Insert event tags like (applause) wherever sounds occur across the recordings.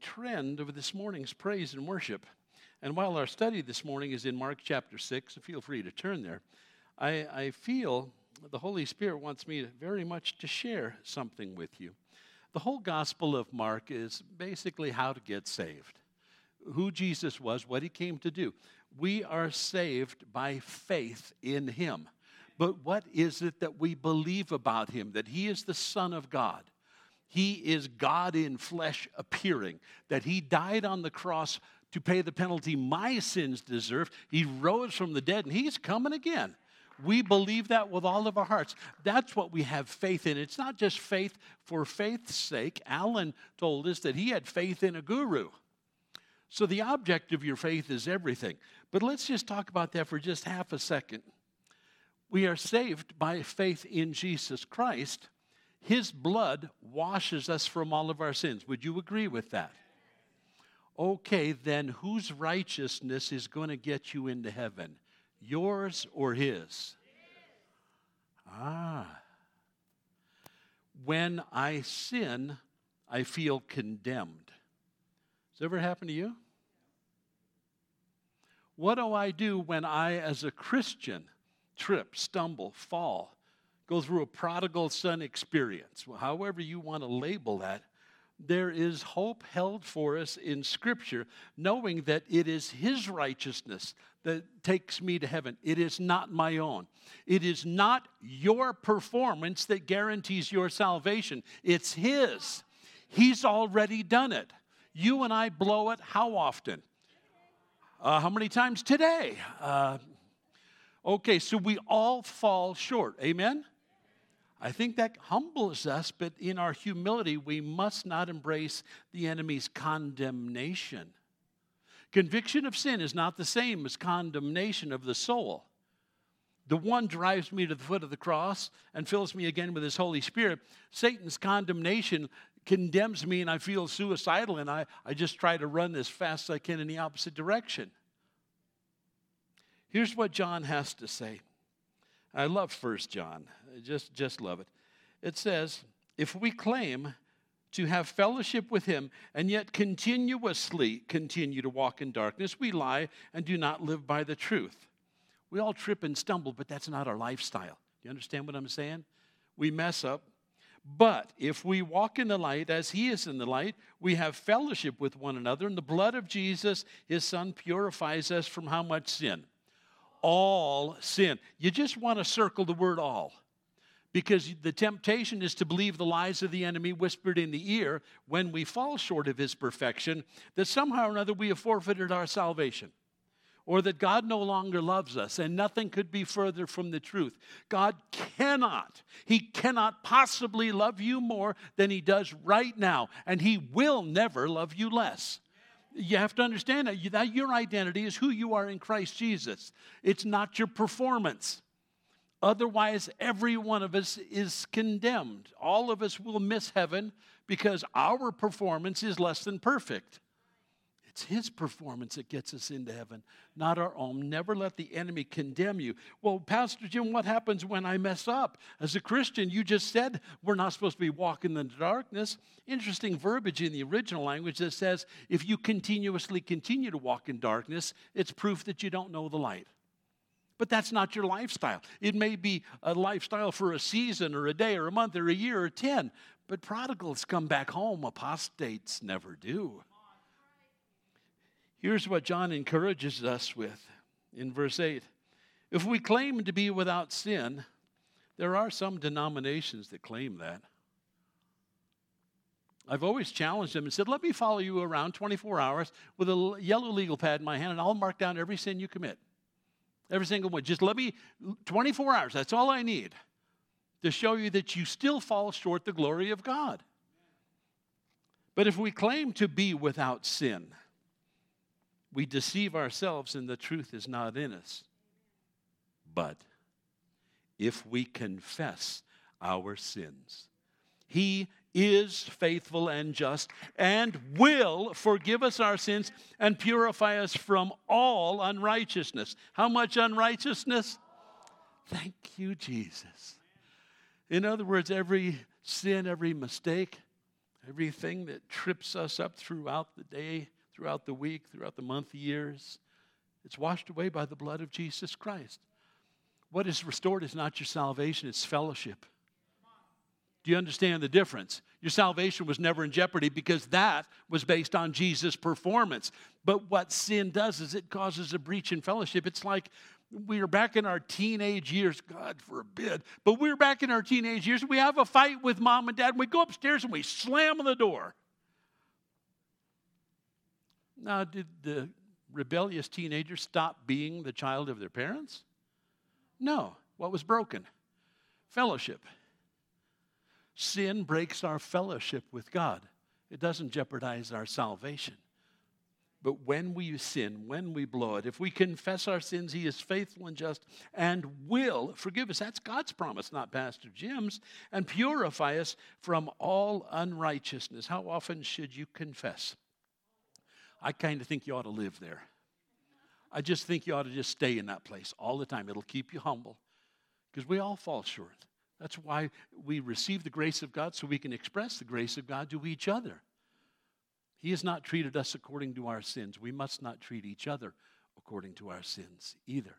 trend of this morning's praise and worship. And while our study this morning is in Mark chapter 6, feel free to turn there, I, I feel the Holy Spirit wants me very much to share something with you. The whole Gospel of Mark is basically how to get saved, who Jesus was, what he came to do. We are saved by faith in him. But what is it that we believe about him? That he is the Son of God he is God in flesh appearing, that He died on the cross to pay the penalty my sins deserve. He rose from the dead and He's coming again. We believe that with all of our hearts. That's what we have faith in. It's not just faith for faith's sake. Alan told us that he had faith in a guru. So the object of your faith is everything. But let's just talk about that for just half a second. We are saved by faith in Jesus Christ his blood washes us from all of our sins. Would you agree with that? Okay, then whose righteousness is going to get you into heaven? Yours or his? Ah. When I sin, I feel condemned. Has that ever happened to you? What do I do when I, as a Christian, trip, stumble, fall? Go through a prodigal son experience, however you want to label that, there is hope held for us in Scripture, knowing that it is His righteousness that takes me to heaven. It is not my own. It is not your performance that guarantees your salvation, it's His. He's already done it. You and I blow it how often? Uh, how many times today? Uh, okay, so we all fall short. Amen? I think that humbles us, but in our humility, we must not embrace the enemy's condemnation. Conviction of sin is not the same as condemnation of the soul. The one drives me to the foot of the cross and fills me again with his Holy Spirit. Satan's condemnation condemns me and I feel suicidal and I, I just try to run as fast as I can in the opposite direction. Here's what John has to say. I love First John just, just love it. It says, if we claim to have fellowship with him and yet continuously continue to walk in darkness, we lie and do not live by the truth. We all trip and stumble, but that's not our lifestyle. You understand what I'm saying? We mess up. But if we walk in the light as he is in the light, we have fellowship with one another, and the blood of Jesus, his son, purifies us from how much sin? All sin. You just want to circle the word all because the temptation is to believe the lies of the enemy whispered in the ear when we fall short of his perfection, that somehow or another we have forfeited our salvation. Or that God no longer loves us, and nothing could be further from the truth. God cannot, He cannot possibly love you more than He does right now, and He will never love you less. You have to understand that, your identity is who you are in Christ Jesus. It's not your performance. Otherwise, every one of us is condemned. All of us will miss heaven because our performance is less than perfect. It's His performance that gets us into heaven, not our own. Never let the enemy condemn you. Well, Pastor Jim, what happens when I mess up? As a Christian, you just said we're not supposed to be walking in the darkness. Interesting verbiage in the original language that says if you continuously continue to walk in darkness, it's proof that you don't know the light. But that's not your lifestyle. It may be a lifestyle for a season or a day or a month or a year or 10, but prodigals come back home, apostates never do. Here's what John encourages us with in verse 8 If we claim to be without sin, there are some denominations that claim that. I've always challenged them and said, Let me follow you around 24 hours with a yellow legal pad in my hand, and I'll mark down every sin you commit. Every single one. Just let me, 24 hours, that's all I need to show you that you still fall short the glory of God. But if we claim to be without sin, we deceive ourselves and the truth is not in us. But if we confess our sins, He is faithful and just and will forgive us our sins and purify us from all unrighteousness. How much unrighteousness? Thank you, Jesus. In other words, every sin, every mistake, everything that trips us up throughout the day, throughout the week, throughout the month, years, it's washed away by the blood of Jesus Christ. What is restored is not your salvation, it's fellowship. Do you understand the difference? Your salvation was never in jeopardy because that was based on Jesus' performance. But what sin does is it causes a breach in fellowship. It's like we are back in our teenage years, God forbid, but we're back in our teenage years. We have a fight with mom and dad, and we go upstairs and we slam the door. Now, did the rebellious teenager stop being the child of their parents? No. What was broken? Fellowship. Sin breaks our fellowship with God, it doesn't jeopardize our salvation. But when we sin, when we blow it, if we confess our sins, He is faithful and just and will forgive us. That's God's promise, not Pastor Jim's, and purify us from all unrighteousness. How often should you confess? I kind of think you ought to live there. I just think you ought to just stay in that place all the time. It'll keep you humble because we all fall short. That's why we receive the grace of God so we can express the grace of God to each other. He has not treated us according to our sins. We must not treat each other according to our sins either.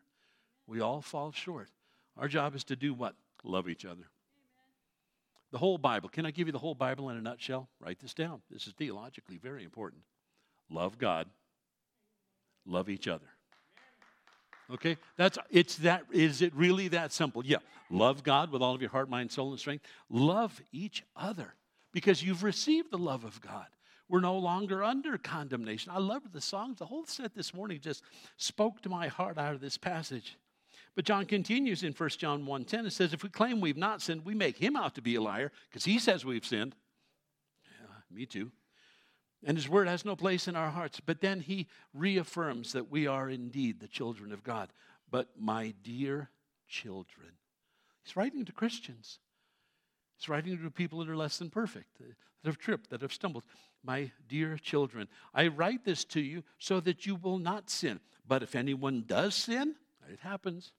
We all fall short. Our job is to do what? Love each other. The whole Bible. Can I give you the whole Bible in a nutshell? Write this down. This is theologically very important. Love God, love each other. Okay? That's it's that is it really that simple? Yeah. Love God with all of your heart, mind, soul, and strength. Love each other because you've received the love of God. We're no longer under condemnation. I love the songs. The whole set this morning just spoke to my heart out of this passage. But John continues in 1 John 1:10. It says, if we claim we've not sinned, we make him out to be a liar, because he says we've sinned. Yeah, me too. And his word has no place in our hearts. But then he reaffirms that we are indeed the children of God. But my dear children, he's writing to Christians. He's writing to people that are less than perfect, uh, that have tripped, that have stumbled. My dear children, I write this to you so that you will not sin. But if anyone does sin, it happens.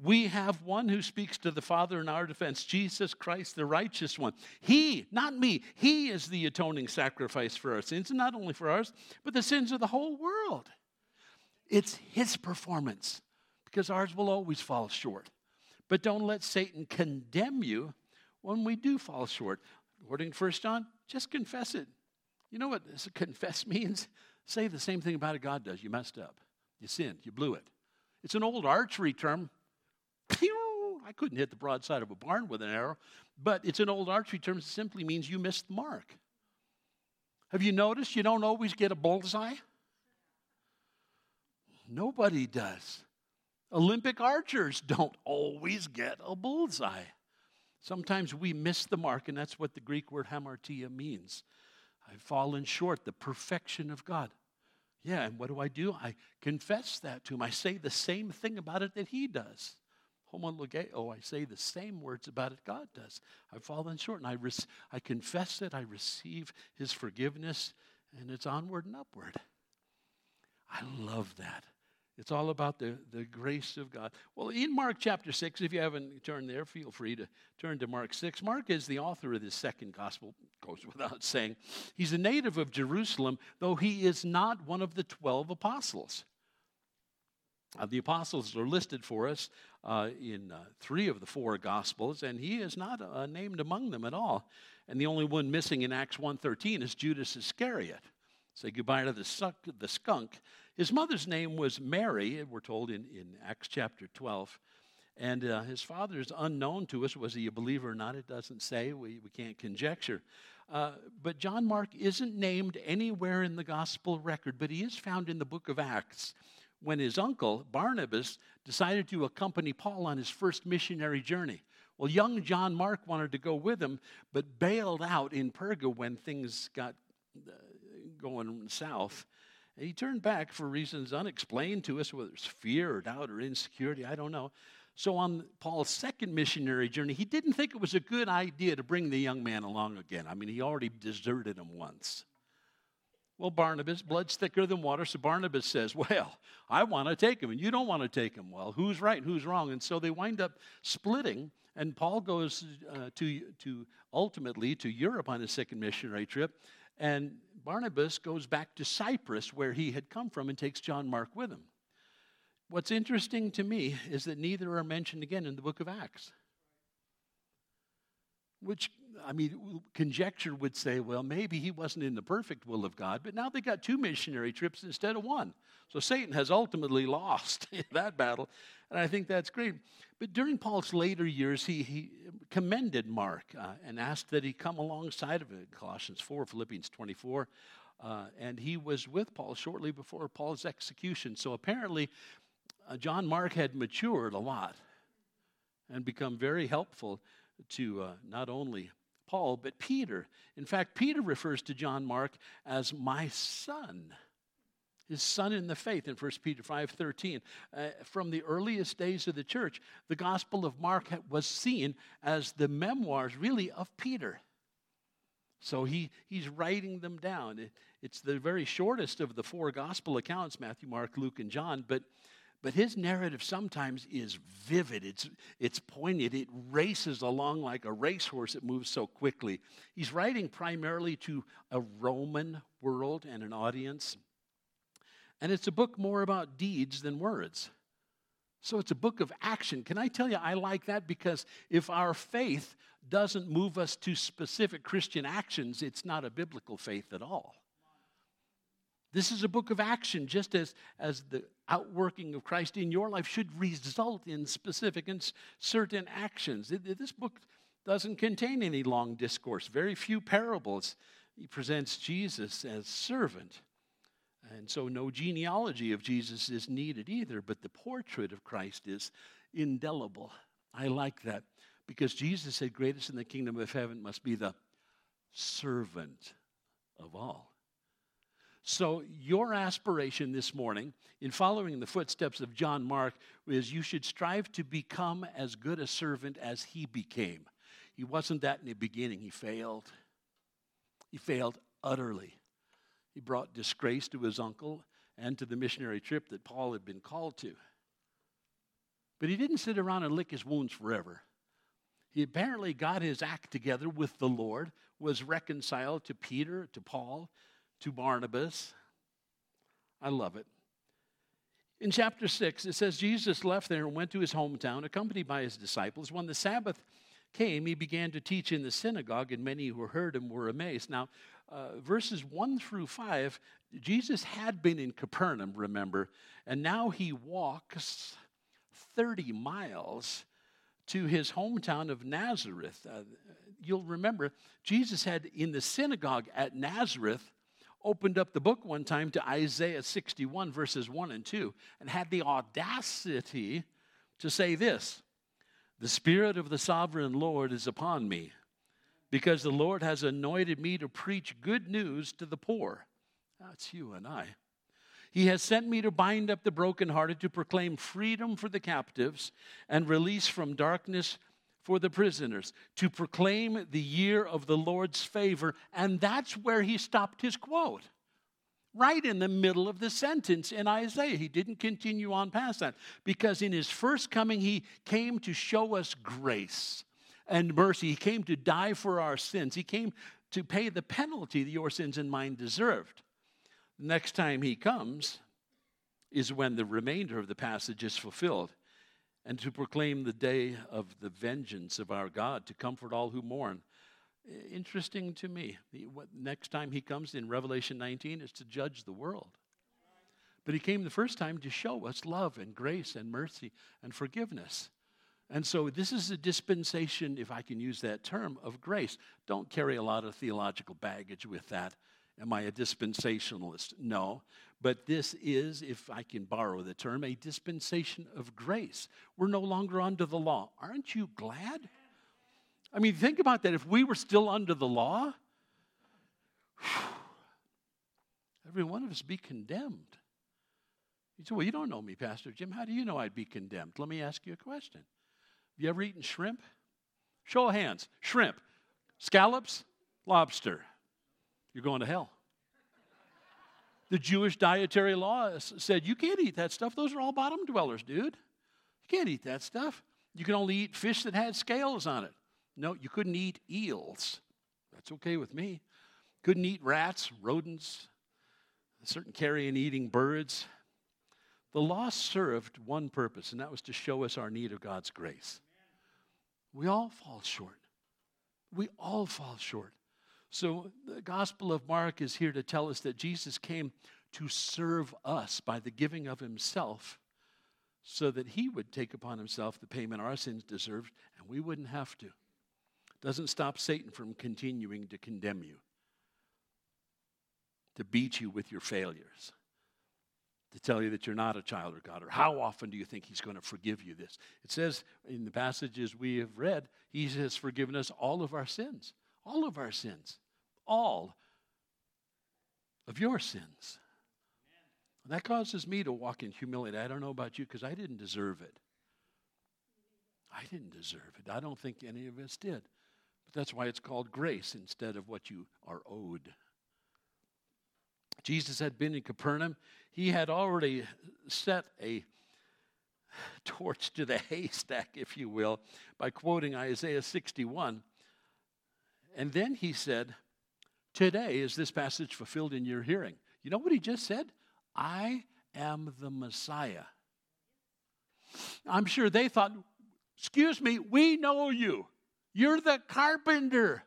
We have one who speaks to the Father in our defense, Jesus Christ, the righteous one. He, not me, He is the atoning sacrifice for our sins, and not only for ours, but the sins of the whole world. It's His performance, because ours will always fall short. But don't let Satan condemn you when we do fall short. According to 1 John, just confess it. You know what (laughs) confess means? Say the same thing about it God does. You messed up. You sinned. You blew it. It's an old archery term I couldn't hit the broadside of a barn with an arrow, but it's an old archery term. It simply means you missed the mark. Have you noticed you don't always get a bullseye? Nobody does. Olympic archers don't always get a bullseye. Sometimes we miss the mark, and that's what the Greek word hamartia means. I've fallen short, the perfection of God. Yeah, and what do I do? I confess that to him. I say the same thing about it that he does. Oh, I say the same words about it God does. I've fallen short, and I, I confess it. I receive His forgiveness, and it's onward and upward. I love that. It's all about the, the grace of God. Well, in Mark chapter 6, if you haven't turned there, feel free to turn to Mark 6. Mark is the author of this second gospel, goes without saying. He's a native of Jerusalem, though he is not one of the 12 apostles. Uh, the apostles are listed for us uh, in uh, three of the four gospels, and he is not uh, named among them at all. And the only one missing in Acts 1.13 is Judas Iscariot. Say goodbye to the, suck, the skunk. His mother's name was Mary, we're told in, in Acts chapter 12. And uh, his father is unknown to us. Was he a believer or not? It doesn't say. We, we can't conjecture. Uh, but John Mark isn't named anywhere in the gospel record, but he is found in the book of Acts when his uncle, Barnabas, decided to accompany Paul on his first missionary journey. Well, young John Mark wanted to go with him, but bailed out in Perga when things got uh, going south. And he turned back for reasons unexplained to us, whether it's fear or doubt or insecurity, I don't know. So, on Paul's second missionary journey, he didn't think it was a good idea to bring the young man along again. I mean, he already deserted him once. Well, Barnabas, blood's thicker than water, so Barnabas says, Well, I want to take him, and you don't want to take him. Well, who's right, who's wrong? And so they wind up splitting, and Paul goes uh, to, to ultimately to Europe on his second missionary trip, and Barnabas goes back to Cyprus, where he had come from, and takes John Mark with him. What's interesting to me is that neither are mentioned again in the book of Acts which I mean, conjecture would say, well, maybe he wasn't in the perfect will of God, but now they got two missionary trips instead of one. So Satan has ultimately lost (laughs) that battle, and I think that's great. But during Paul's later years, he, he commended Mark uh, and asked that he come alongside of it, Colossians 4, Philippians 24. Uh, and he was with Paul shortly before Paul's execution. So apparently, uh, John Mark had matured a lot and become very helpful to uh, not only Paul, but Peter. In fact, Peter refers to John Mark as my son his son in the faith in 1 peter 5.13 uh, from the earliest days of the church the gospel of mark was seen as the memoirs really of peter. So he, he's writing them down. It, it's the very shortest of the four gospel accounts matthew mark luke and john but but his narrative sometimes is vivid, it's, it's poignant, it races along like a racehorse that moves so quickly. He's writing primarily to a Roman world and an audience. And it's a book more about deeds than words. So it's a book of action. Can I tell you, I like that because if our faith doesn't move us to specific Christian actions, it's not a biblical faith at all. This is a book of action, just as, as the outworking of Christ in your life should result in specific and certain actions. This book doesn't contain any long discourse, very few parables. He presents Jesus as servant. And so, no genealogy of Jesus is needed either, but the portrait of Christ is indelible. I like that because Jesus said, Greatest in the kingdom of heaven must be the servant of all. So, your aspiration this morning in following the footsteps of John Mark is you should strive to become as good a servant as he became. He wasn't that in the beginning, he failed. He failed utterly. He brought disgrace to his uncle and to the missionary trip that Paul had been called to. But he didn't sit around and lick his wounds forever. He apparently got his act together with the Lord, was reconciled to Peter, to Paul, to Barnabas. I love it. In chapter 6, it says Jesus left there and went to his hometown, accompanied by his disciples. When the Sabbath came, he began to teach in the synagogue, and many who heard him were amazed. Now, uh, verses 1 through 5, Jesus had been in Capernaum, remember, and now he walks 30 miles to his hometown of Nazareth. Uh, you'll remember, Jesus had in the synagogue at Nazareth opened up the book one time to Isaiah 61, verses 1 and 2, and had the audacity to say this The Spirit of the sovereign Lord is upon me, because the Lord has anointed me to preach good news to the poor. That's you and I. He has sent me to bind up the brokenhearted, to proclaim freedom for the captives, and release from darkness for the prisoners, to proclaim the year of the Lord's favor. And that's where he stopped his quote. Right in the middle of the sentence in Isaiah. He didn't continue on past that because in his first coming, he came to show us grace and mercy. He came to die for our sins. He came to pay the penalty that your sins and mine deserved. The next time he comes is when the remainder of the passage is fulfilled and to proclaim the day of the vengeance of our God, to comfort all who mourn. Interesting to me. Next time he comes in Revelation 19 is to judge the world. But he came the first time to show us love and grace and mercy and forgiveness. And so this is a dispensation, if I can use that term, of grace. Don't carry a lot of theological baggage with that. Am I a dispensationalist? No. But this is, if I can borrow the term, a dispensation of grace. We're no longer under the law. Aren't you glad? I mean, think about that. If we were still under the law, (sighs) every one of us be condemned. You say, Well, you don't know me, Pastor Jim. How do you know I'd be condemned? Let me ask you a question. Have you ever eaten shrimp? Show of hands. Shrimp. Scallops? Lobster. You're going to hell. The Jewish dietary law said you can't eat that stuff. Those are all bottom dwellers, dude. You can't eat that stuff. You can only eat fish that had scales on it. No, you couldn't eat eels. That's okay with me. Couldn't eat rats, rodents, certain carrion eating birds. The law served one purpose, and that was to show us our need of God's grace. We all fall short. We all fall short. So the Gospel of Mark is here to tell us that Jesus came to serve us by the giving of himself so that he would take upon himself the payment our sins deserved and we wouldn't have to. Doesn't stop Satan from continuing to condemn you, to beat you with your failures to tell you that you're not a child of God? Or how often do you think He's going to forgive you this? It says in the passages we have read, He has forgiven us all of our sins. All of our sins. All of your sins. And that causes me to walk in humility. I don't know about you because I didn't deserve it. I didn't deserve it. I don't think any of us did. But that's why it's called grace instead of what you are owed. Jesus had been in Capernaum. He had already set a torch to the (laughs) haystack, if you will, by quoting Isaiah 61. And then he said, Today is this passage fulfilled in your hearing. You know what he just said? I am the Messiah. I'm sure they thought, Excuse me, we know you. You're the carpenter.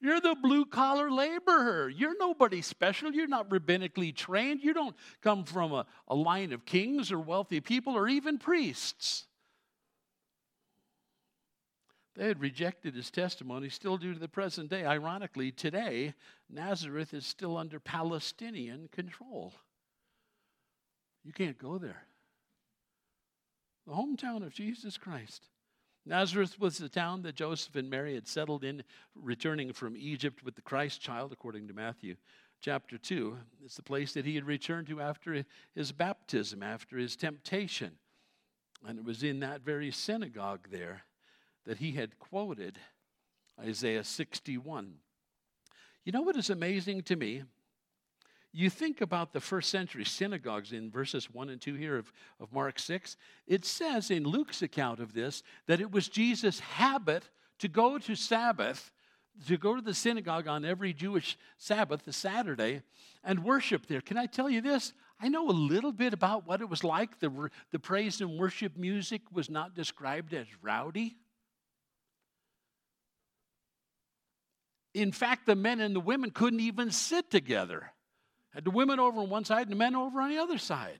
You're the blue collar laborer. You're nobody special. You're not rabbinically trained. You don't come from a, a line of kings or wealthy people or even priests. They had rejected his testimony, still due to the present day. Ironically, today, Nazareth is still under Palestinian control. You can't go there. The hometown of Jesus Christ. Nazareth was the town that Joseph and Mary had settled in, returning from Egypt with the Christ child, according to Matthew chapter 2. It's the place that he had returned to after his baptism, after his temptation. And it was in that very synagogue there that he had quoted Isaiah 61. You know what is amazing to me? You think about the first century synagogues in verses 1 and 2 here of, of Mark 6. It says in Luke's account of this that it was Jesus' habit to go to Sabbath, to go to the synagogue on every Jewish Sabbath, the Saturday, and worship there. Can I tell you this? I know a little bit about what it was like. The, the praise and worship music was not described as rowdy. In fact, the men and the women couldn't even sit together. Had the women over on one side and the men over on the other side.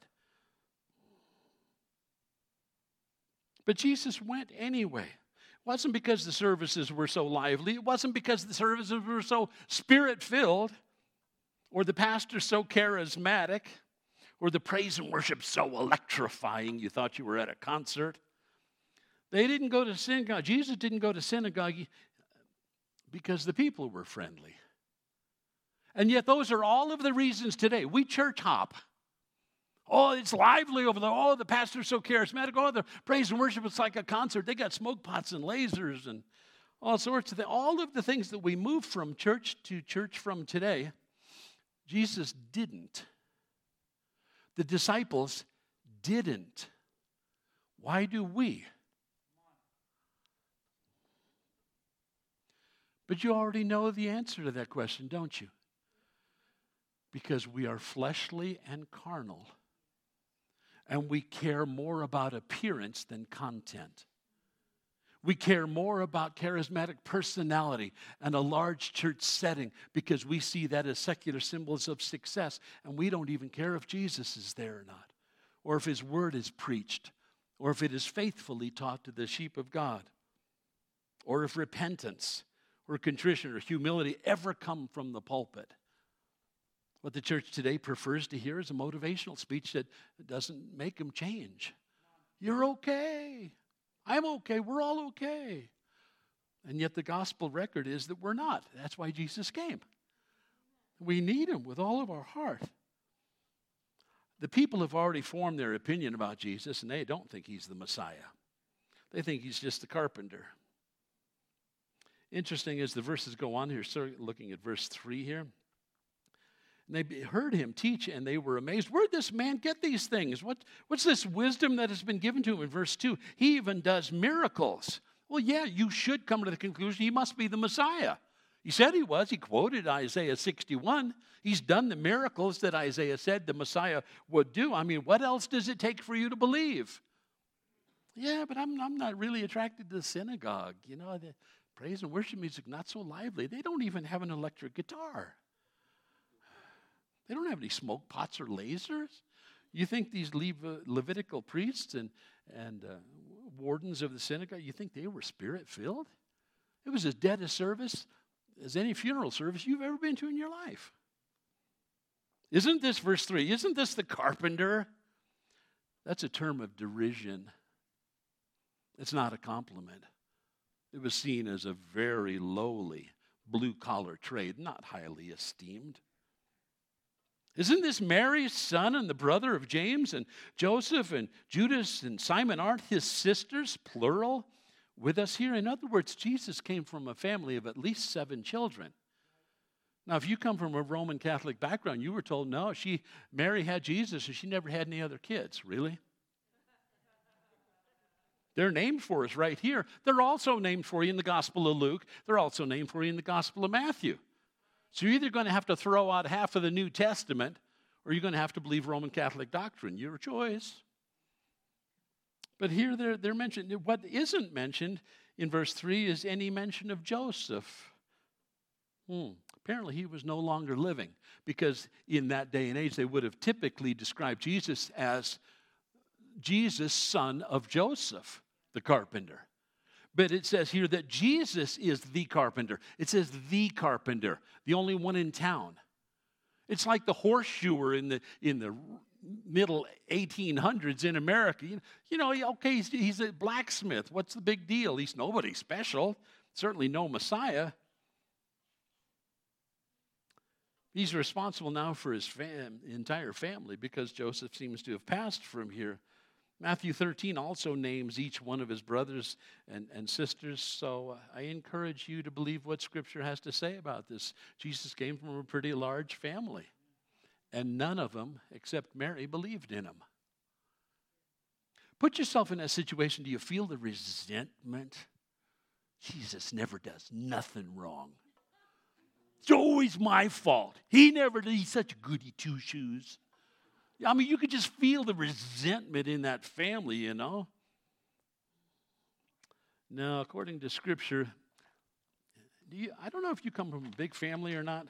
But Jesus went anyway. It wasn't because the services were so lively, it wasn't because the services were so spirit filled, or the pastor so charismatic, or the praise and worship so electrifying you thought you were at a concert. They didn't go to synagogue. Jesus didn't go to synagogue because the people were friendly. And yet, those are all of the reasons today. We church hop. Oh, it's lively over there. Oh, the pastor's so charismatic. Oh, the praise and worship, it's like a concert. They got smoke pots and lasers and all sorts of things. All of the things that we move from church to church from today, Jesus didn't. The disciples didn't. Why do we? But you already know the answer to that question, don't you? because we are fleshly and carnal, and we care more about appearance than content. We care more about charismatic personality and a large church setting because we see that as secular symbols of success, and we don't even care if Jesus is there or not, or if his word is preached, or if it is faithfully taught to the sheep of God, or if repentance or contrition or humility ever come from the pulpit. What the church today prefers to hear is a motivational speech that doesn't make them change. You're okay. I'm okay. We're all okay. And yet the gospel record is that we're not. That's why Jesus came. We need him with all of our heart. The people have already formed their opinion about Jesus, and they don't think he's the Messiah. They think he's just the carpenter. Interesting is the verses go on here, start looking at verse 3 here. And they heard him teach and they were amazed. Where'd this man get these things? What, what's this wisdom that has been given to him in verse 2? He even does miracles. Well, yeah, you should come to the conclusion he must be the Messiah. He said he was. He quoted Isaiah 61. He's done the miracles that Isaiah said the Messiah would do. I mean, what else does it take for you to believe? Yeah, but I'm, I'm not really attracted to the synagogue. You know, praise and worship music, not so lively. They don't even have an electric guitar. They don't have any smoke pots or lasers. You think these Levitical priests and, and uh, wardens of the synagogue, you think they were spirit filled? It was as dead a service as any funeral service you've ever been to in your life. Isn't this verse 3? Isn't this the carpenter? That's a term of derision. It's not a compliment. It was seen as a very lowly blue collar trade, not highly esteemed. Isn't this Mary's son and the brother of James and Joseph and Judas and Simon? Aren't his sisters, plural, with us here? In other words, Jesus came from a family of at least seven children. Now, if you come from a Roman Catholic background, you were told, no, she, Mary had Jesus and she never had any other kids. Really? They're named for us right here. They're also named for you in the Gospel of Luke. They're also named for you in the Gospel of Matthew. So you're either going to have to throw out half of the New Testament or you're going to have to believe Roman Catholic doctrine. Your choice. But here they're, they're mentioned. What isn't mentioned in verse 3 is any mention of Joseph. Hmm. Apparently, he was no longer living because in that day and age, they would have typically described Jesus as Jesus, son of Joseph, the carpenter. But it says here that Jesus is the carpenter. It says the carpenter, the only one in town. It's like the horseshoer in the, in the middle 1800s in America. You know, okay, he's, he's a blacksmith. What's the big deal? He's nobody special, certainly no Messiah. He's responsible now for his fam- entire family because Joseph seems to have passed from here. Matthew 13 also names each one of his brothers and, and sisters. So uh, I encourage you to believe what Scripture has to say about this. Jesus came from a pretty large family, and none of them, except Mary, believed in him. Put yourself in that situation. Do you feel the resentment? Jesus never does nothing wrong. It's always my fault. He never did. He's such goody two shoes. I mean, you could just feel the resentment in that family, you know. Now, according to Scripture, do you, I don't know if you come from a big family or not.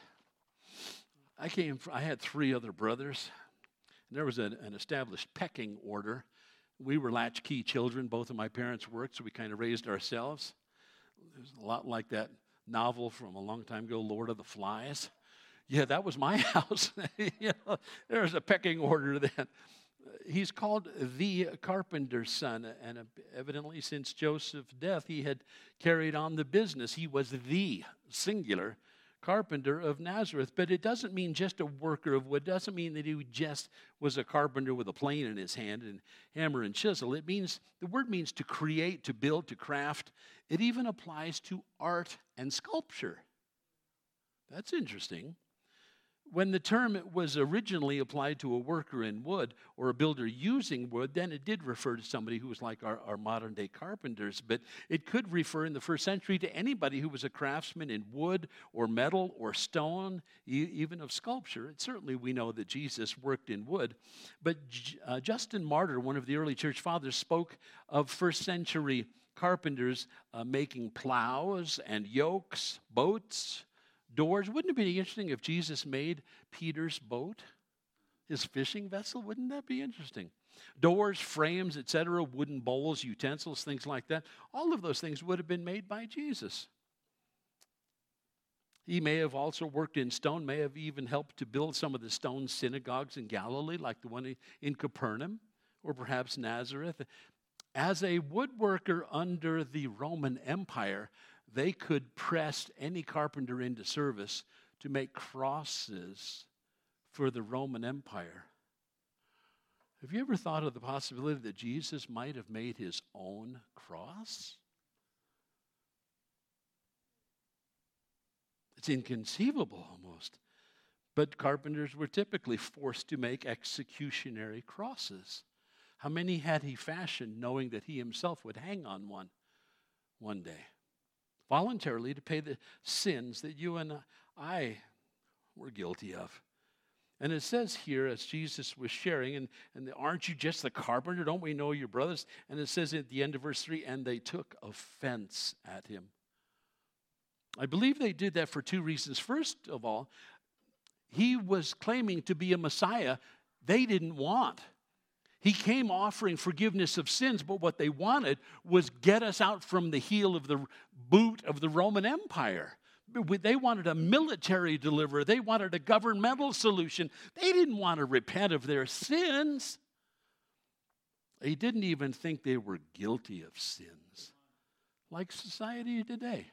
I came. From, I had three other brothers. There was an, an established pecking order. We were latchkey children. Both of my parents worked, so we kind of raised ourselves. It was a lot like that novel from a long time ago, Lord of the Flies. Yeah, that was my (laughs) house. (laughs) you know, there was a pecking order then. He's called the carpenter's son, and evidently, since Joseph's death, he had carried on the business. He was the singular carpenter of Nazareth. But it doesn't mean just a worker of wood, it doesn't mean that he just was a carpenter with a plane in his hand and hammer and chisel. It means the word means to create, to build, to craft. It even applies to art and sculpture. That's interesting. When the term was originally applied to a worker in wood or a builder using wood, then it did refer to somebody who was like our, our modern day carpenters. But it could refer in the first century to anybody who was a craftsman in wood or metal or stone, e- even of sculpture. And certainly we know that Jesus worked in wood. But uh, Justin Martyr, one of the early church fathers, spoke of first century carpenters uh, making plows and yokes, boats, doors. Wouldn't it be interesting if Jesus made Peter's boat, his fishing vessel? Wouldn't that be interesting? Doors, frames, etc., wooden bowls, utensils, things like that. All of those things would have been made by Jesus. He may have also worked in stone, may have even helped to build some of the stone synagogues in Galilee, like the one in Capernaum or perhaps Nazareth. As a woodworker under the Roman Empire, they could press any carpenter into service to make crosses for the Roman Empire. Have you ever thought of the possibility that Jesus might have made his own cross? It's inconceivable almost. But carpenters were typically forced to make executionary crosses. How many had he fashioned, knowing that he himself would hang on one one day? Voluntarily to pay the sins that you and I were guilty of. And it says here, as Jesus was sharing, and, and aren't you just the carpenter? Don't we know your brothers? And it says at the end of verse 3 and they took offense at him. I believe they did that for two reasons. First of all, he was claiming to be a Messiah they didn't want. He came offering forgiveness of sins, but what they wanted was get us out from the heel of the boot of the Roman Empire. They wanted a military deliverer, they wanted a governmental solution. They didn't want to repent of their sins. They didn't even think they were guilty of sins, like society today.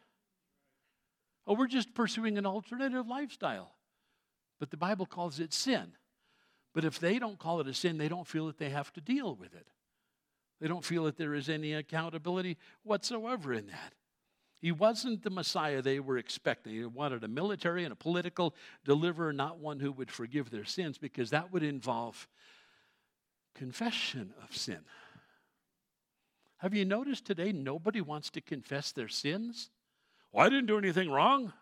Oh, we're just pursuing an alternative lifestyle. But the Bible calls it sin. But if they don't call it a sin, they don't feel that they have to deal with it. They don't feel that there is any accountability whatsoever in that. He wasn't the Messiah they were expecting. They wanted a military and a political deliverer, not one who would forgive their sins, because that would involve confession of sin. Have you noticed today nobody wants to confess their sins? Well, I didn't do anything wrong.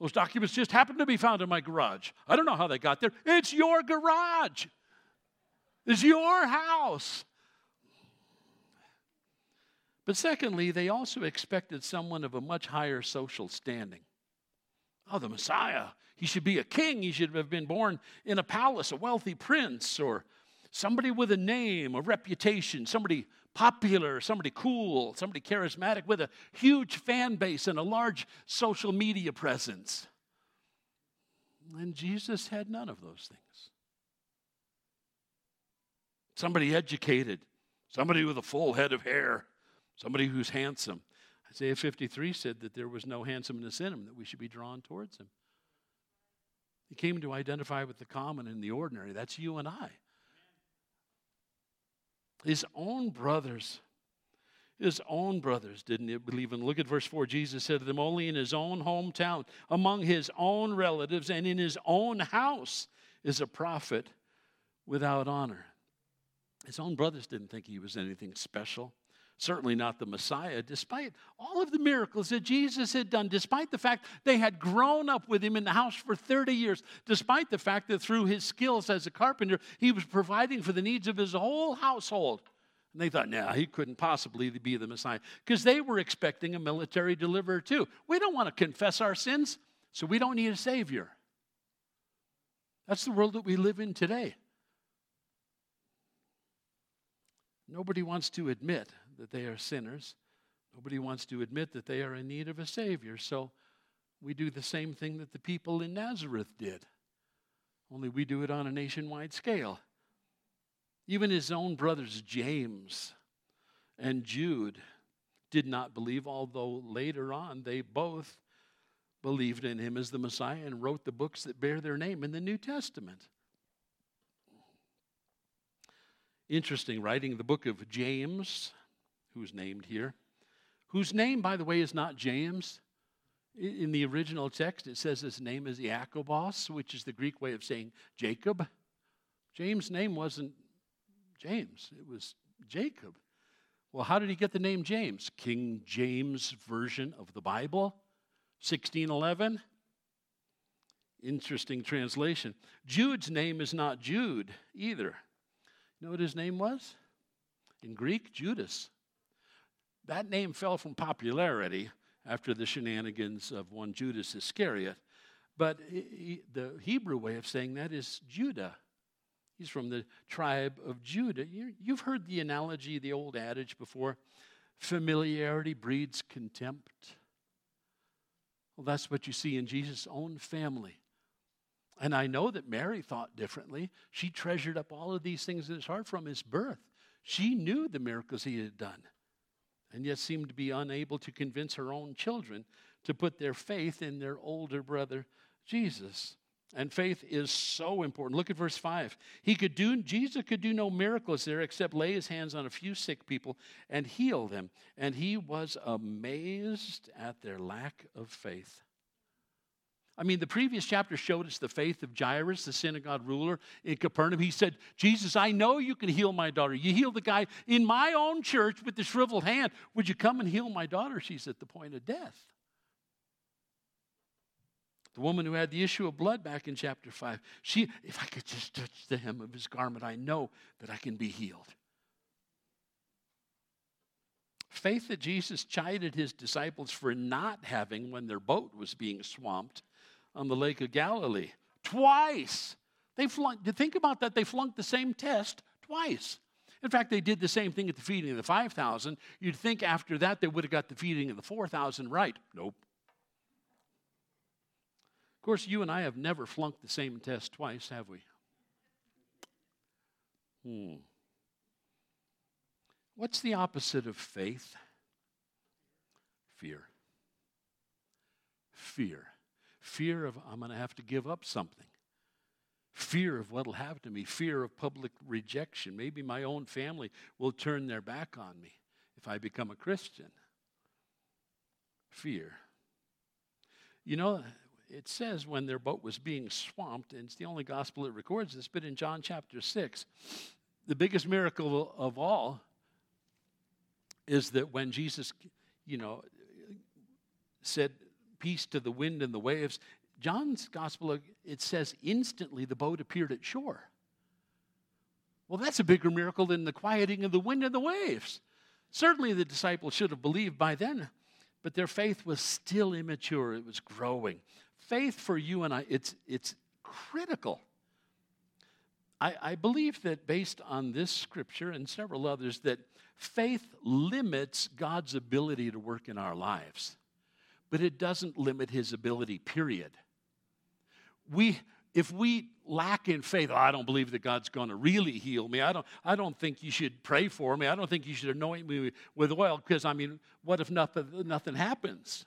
Those documents just happened to be found in my garage. I don't know how they got there. It's your garage, it's your house. But secondly, they also expected someone of a much higher social standing. Oh, the Messiah. He should be a king. He should have been born in a palace, a wealthy prince, or somebody with a name, a reputation, somebody popular, somebody cool, somebody charismatic with a huge fan base and a large social media presence. And Jesus had none of those things. Somebody educated, somebody with a full head of hair, somebody who's handsome. Isaiah 53 said that there was no handsomeness in him, that we should be drawn towards him. He came to identify with the common and the ordinary. That's you and I his own brothers. His own brothers didn't believe in. Look at verse 4. Jesus said to them, Only in his own hometown, among his own relatives, and in his own house is a prophet without honor. His own brothers didn't think he was anything special certainly not the Messiah, despite all of the miracles that Jesus had done, despite the fact they had grown up with him in the house for 30 years, despite the fact that through his skills as a carpenter, he was providing for the needs of his whole household. And they thought, nah, he couldn't possibly be the Messiah because they were expecting a military deliverer too. We don't want to confess our sins, so we don't need a Savior. That's the world that we live in today. Nobody wants to admit that they are sinners. Nobody wants to admit that they are in need of a Savior. So we do the same thing that the people in Nazareth did, only we do it on a nationwide scale. Even his own brothers, James and Jude, did not believe, although later on they both believed in him as the Messiah and wrote the books that bear their name in the New Testament. Interesting, writing the book of James, who's named here, whose name, by the way, is not James. In the original text, it says his name is Jacobos, which is the Greek way of saying Jacob. James' name wasn't James, it was Jacob. Well, how did he get the name James? King James Version of the Bible, 1611. Interesting translation. Jude's name is not Jude either. You know what his name was? In Greek, Judas. That name fell from popularity after the shenanigans of one Judas Iscariot. But he, the Hebrew way of saying that is Judah. He's from the tribe of Judah. You, you've heard the analogy, the old adage before familiarity breeds contempt. Well, that's what you see in Jesus' own family. And I know that Mary thought differently. She treasured up all of these things in his heart from his birth. She knew the miracles he had done and yet seemed to be unable to convince her own children to put their faith in their older brother Jesus. And faith is so important. Look at verse 5. He could do Jesus could do no miracles there except lay his hands on a few sick people and heal them. And he was amazed at their lack of faith. I mean, the previous chapter showed us the faith of Jairus, the synagogue ruler in Capernaum. He said, Jesus, I know you can heal my daughter. You healed the guy in my own church with the shriveled hand. Would you come and heal my daughter? She's at the point of death. The woman who had the issue of blood back in chapter 5, she, if I could just touch the hem of his garment, I know that I can be healed. Faith that Jesus chided his disciples for not having when their boat was being swamped on the Lake of Galilee. Twice. They flunked, think about that, they flunked the same test twice. In fact, they did the same thing at the feeding of the 5,000. You'd think after that they would have got the feeding of the 4,000 right. Nope. Of course, you and I have never flunked the same test twice, have we? Hmm. What's the opposite of faith? Fear. Fear. Fear of I'm going to have to give up something. Fear of what'll happen to me. Fear of public rejection. Maybe my own family will turn their back on me if I become a Christian. Fear. You know, it says when their boat was being swamped, and it's the only gospel that records this, but in John chapter 6, the biggest miracle of all is that when Jesus, you know, said peace to the wind and the waves, John's gospel, it says instantly the boat appeared at shore. Well, that's a bigger miracle than the quieting of the wind and the waves. Certainly the disciples should have believed by then, but their faith was still immature. It was growing. Faith for you and I, it's, it's critical. I, I believe that based on this scripture and several others, that faith limits God's ability to work in our lives, but it doesn't limit his ability, period. We, if we lack in faith, oh, I don't believe that God's going to really heal me. I don't, I don't think you should pray for me. I don't think you should anoint me with oil because, I mean, what if nothing, nothing happens?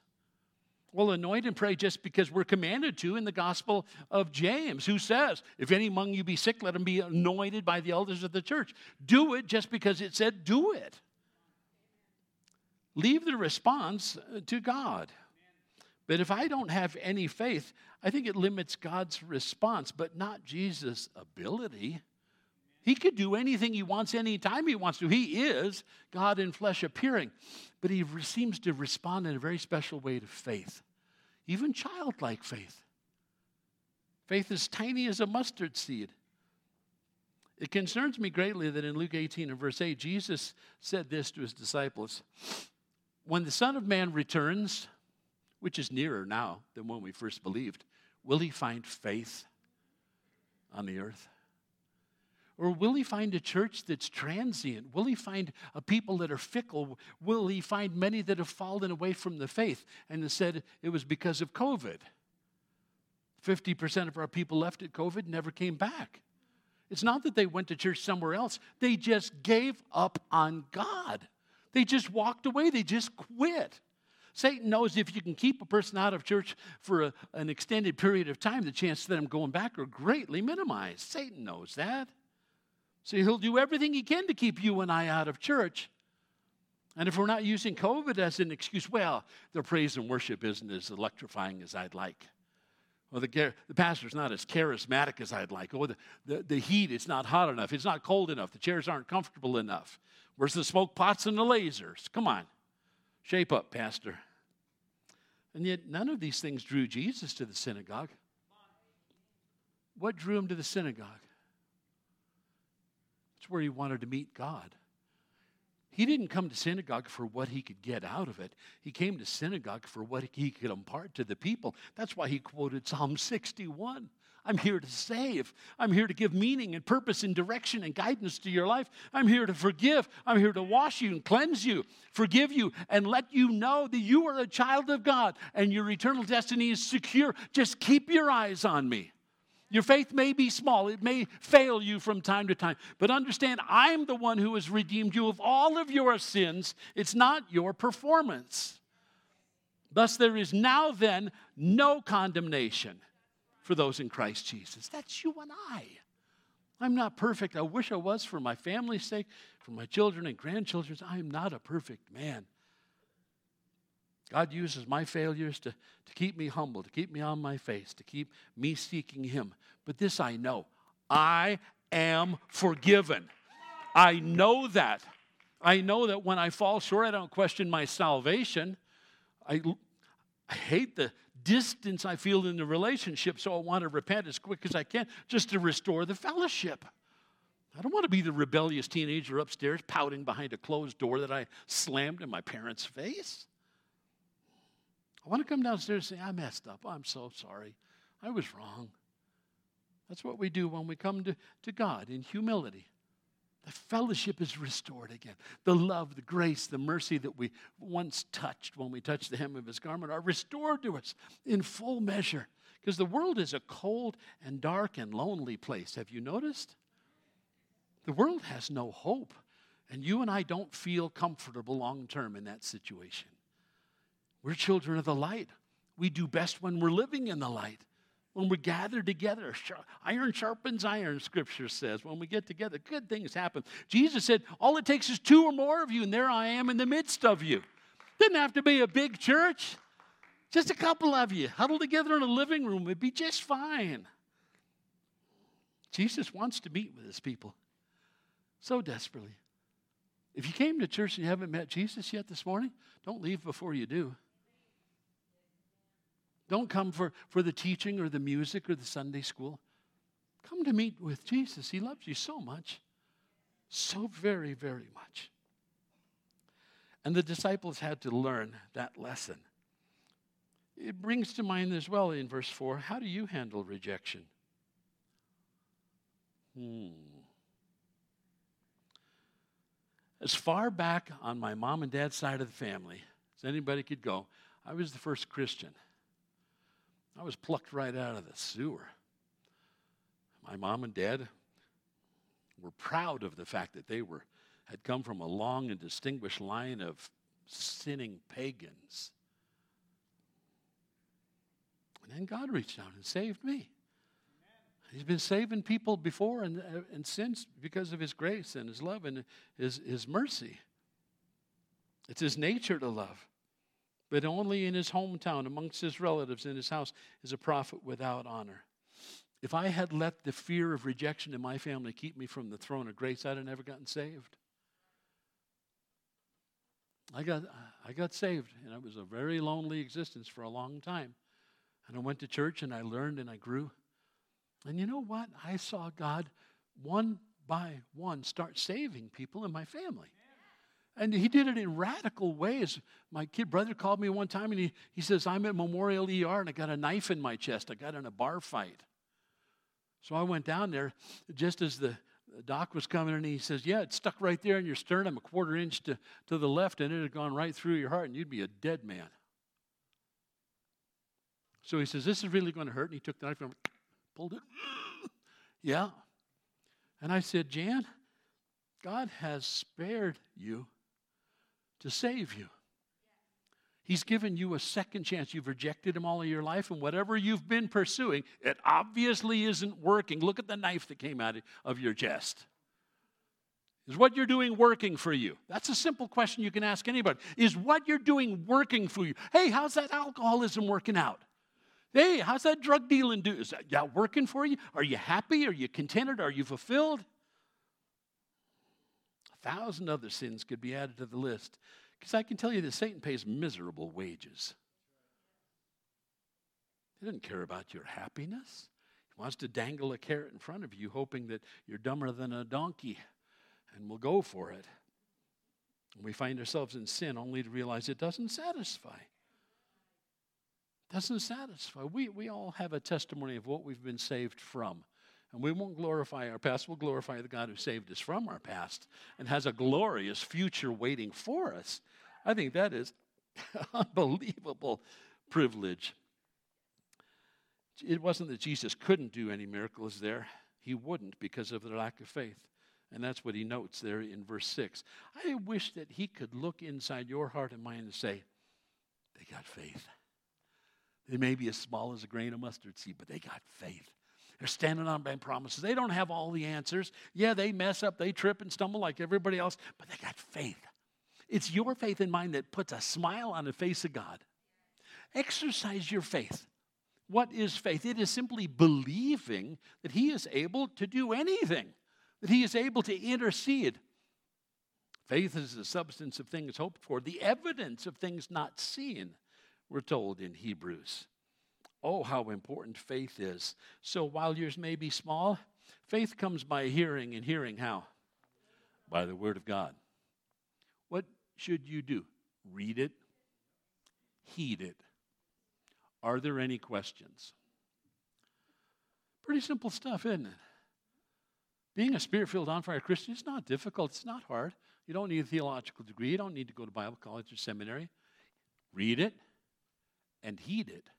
Well, anoint and pray just because we're commanded to in the Gospel of James, who says, If any among you be sick, let him be anointed by the elders of the church. Do it just because it said do it. Leave the response to God. But if I don't have any faith, I think it limits God's response, but not Jesus' ability. He could do anything he wants anytime he wants to. He is God in flesh appearing. But he seems to respond in a very special way to faith, even childlike faith. Faith as tiny as a mustard seed. It concerns me greatly that in Luke 18 and verse 8, Jesus said this to his disciples When the Son of Man returns, which is nearer now than when we first believed, will he find faith on the earth? Or will he find a church that's transient? Will he find a people that are fickle? Will he find many that have fallen away from the faith and said it was because of COVID? 50% of our people left at COVID never came back. It's not that they went to church somewhere else, they just gave up on God. They just walked away, they just quit. Satan knows if you can keep a person out of church for a, an extended period of time, the chances of them going back are greatly minimized. Satan knows that. So he'll do everything he can to keep you and I out of church. And if we're not using COVID as an excuse, well, the praise and worship isn't as electrifying as I'd like. Well, the, the pastor's not as charismatic as I'd like. Oh, the, the, the heat, it's not hot enough. It's not cold enough. The chairs aren't comfortable enough. Where's the smoke pots and the lasers? Come on. Shape up, Pastor. And yet, none of these things drew Jesus to the synagogue. What drew him to the synagogue? It's where he wanted to meet God. He didn't come to synagogue for what he could get out of it. He came to synagogue for what he could impart to the people. That's why he quoted Psalm 61. I'm here to save. I'm here to give meaning and purpose and direction and guidance to your life. I'm here to forgive. I'm here to wash you and cleanse you, forgive you, and let you know that you are a child of God and your eternal destiny is secure. Just keep your eyes on me. Your faith may be small, it may fail you from time to time, but understand I'm the one who has redeemed you of all of your sins. It's not your performance. Thus, there is now then no condemnation for those in Christ Jesus. That's you and I. I'm not perfect. I wish I was for my family's sake, for my children and grandchildren's. I am not a perfect man. God uses my failures to, to keep me humble, to keep me on my face, to keep me seeking Him. But this I know I am forgiven. I know that. I know that when I fall short, I don't question my salvation. I, I hate the distance I feel in the relationship, so I want to repent as quick as I can just to restore the fellowship. I don't want to be the rebellious teenager upstairs pouting behind a closed door that I slammed in my parents' face. I want to come downstairs and say, I messed up. I'm so sorry. I was wrong. That's what we do when we come to, to God in humility. The fellowship is restored again. The love, the grace, the mercy that we once touched when we touched the hem of his garment are restored to us in full measure. Because the world is a cold and dark and lonely place. Have you noticed? The world has no hope. And you and I don't feel comfortable long term in that situation. We're children of the light. We do best when we're living in the light when we gather together. Iron sharpens iron, scripture says. When we get together, good things happen. Jesus said, All it takes is two or more of you, and there I am in the midst of you. Didn't have to be a big church, just a couple of you huddled together in a living room. It'd be just fine. Jesus wants to meet with his people so desperately. If you came to church and you haven't met Jesus yet this morning, don't leave before you do. Don't come for, for the teaching or the music or the Sunday school. Come to meet with Jesus. He loves you so much. So very, very much. And the disciples had to learn that lesson. It brings to mind as well in verse 4 how do you handle rejection? Hmm. As far back on my mom and dad's side of the family as anybody could go, I was the first Christian. I was plucked right out of the sewer. My mom and dad were proud of the fact that they were had come from a long and distinguished line of sinning pagans. And then God reached out and saved me. He's been saving people before and, uh, and since because of His grace and His love and His, His mercy. It's His nature to love but only in his hometown, amongst his relatives in his house, is a prophet without honor. If I had let the fear of rejection in my family keep me from the throne of grace, I'd have never gotten saved. I got, I got saved, and it was a very lonely existence for a long time. And I went to church and I learned and I grew. And you know what? I saw God one by one start saving people in my family. And he did it in radical ways. My kid brother called me one time and he, he says, I'm at Memorial ER and I got a knife in my chest. I got in a bar fight. So I went down there just as the, doc was coming and he says, Yeah, it's stuck right there in your sternum, a quarter inch to, to the left, and it had gone right through your heart, and you'd be a dead man. So he says, This is really going to hurt. And he took the knife and pulled it. (gasps) yeah. And I said, Jan, God has spared you to save you. He's given you a second chance. You've rejected him all of your life, and whatever you've been pursuing, it obviously isn't working. Look at the knife that came out of your chest. Is what you're doing working for you? That's a simple question you can ask anybody. Is what you're doing working for you? Hey, how's that alcoholism working out? Hey, how's that drug dealing do? Is that working for you? Are you happy? Are you contented? Are you fulfilled? Thousand other sins could be added to the list. Because I can tell you that Satan pays miserable wages. He doesn't care about your happiness. He wants to dangle a carrot in front of you, hoping that you're dumber than a donkey and will go for it. And we find ourselves in sin only to realize it doesn't satisfy. It Doesn't satisfy. We, we all have a testimony of what we've been saved from. And we won't glorify our past, we'll glorify the God who saved us from our past and has a glorious future waiting for us. I think that is (laughs) unbelievable privilege. It wasn't that Jesus couldn't do any miracles there, he wouldn't because of their lack of faith. And that's what he notes there in verse 6. I wish that he could look inside your heart and mind and say, They got faith. They may be as small as a grain of mustard seed, but they got faith. They're standing on promises. They don't have all the answers. Yeah, they mess up, they trip and stumble like everybody else, but they got faith. It's your faith and mine that puts a smile on the face of God. Exercise your faith. What is faith? It is simply believing that He is able to do anything, that He is able to intercede. Faith is the substance of things hoped for, the evidence of things not seen, we're told in Hebrews. Oh, how important faith is. So while yours may be small, faith comes by hearing, and hearing how? By the Word of God. What should you do? Read it, heed it. Are there any questions? Pretty simple stuff, isn't it? Being a spirit filled, on fire Christian is not difficult, it's not hard. You don't need a theological degree, you don't need to go to Bible college or seminary. Read it and heed it.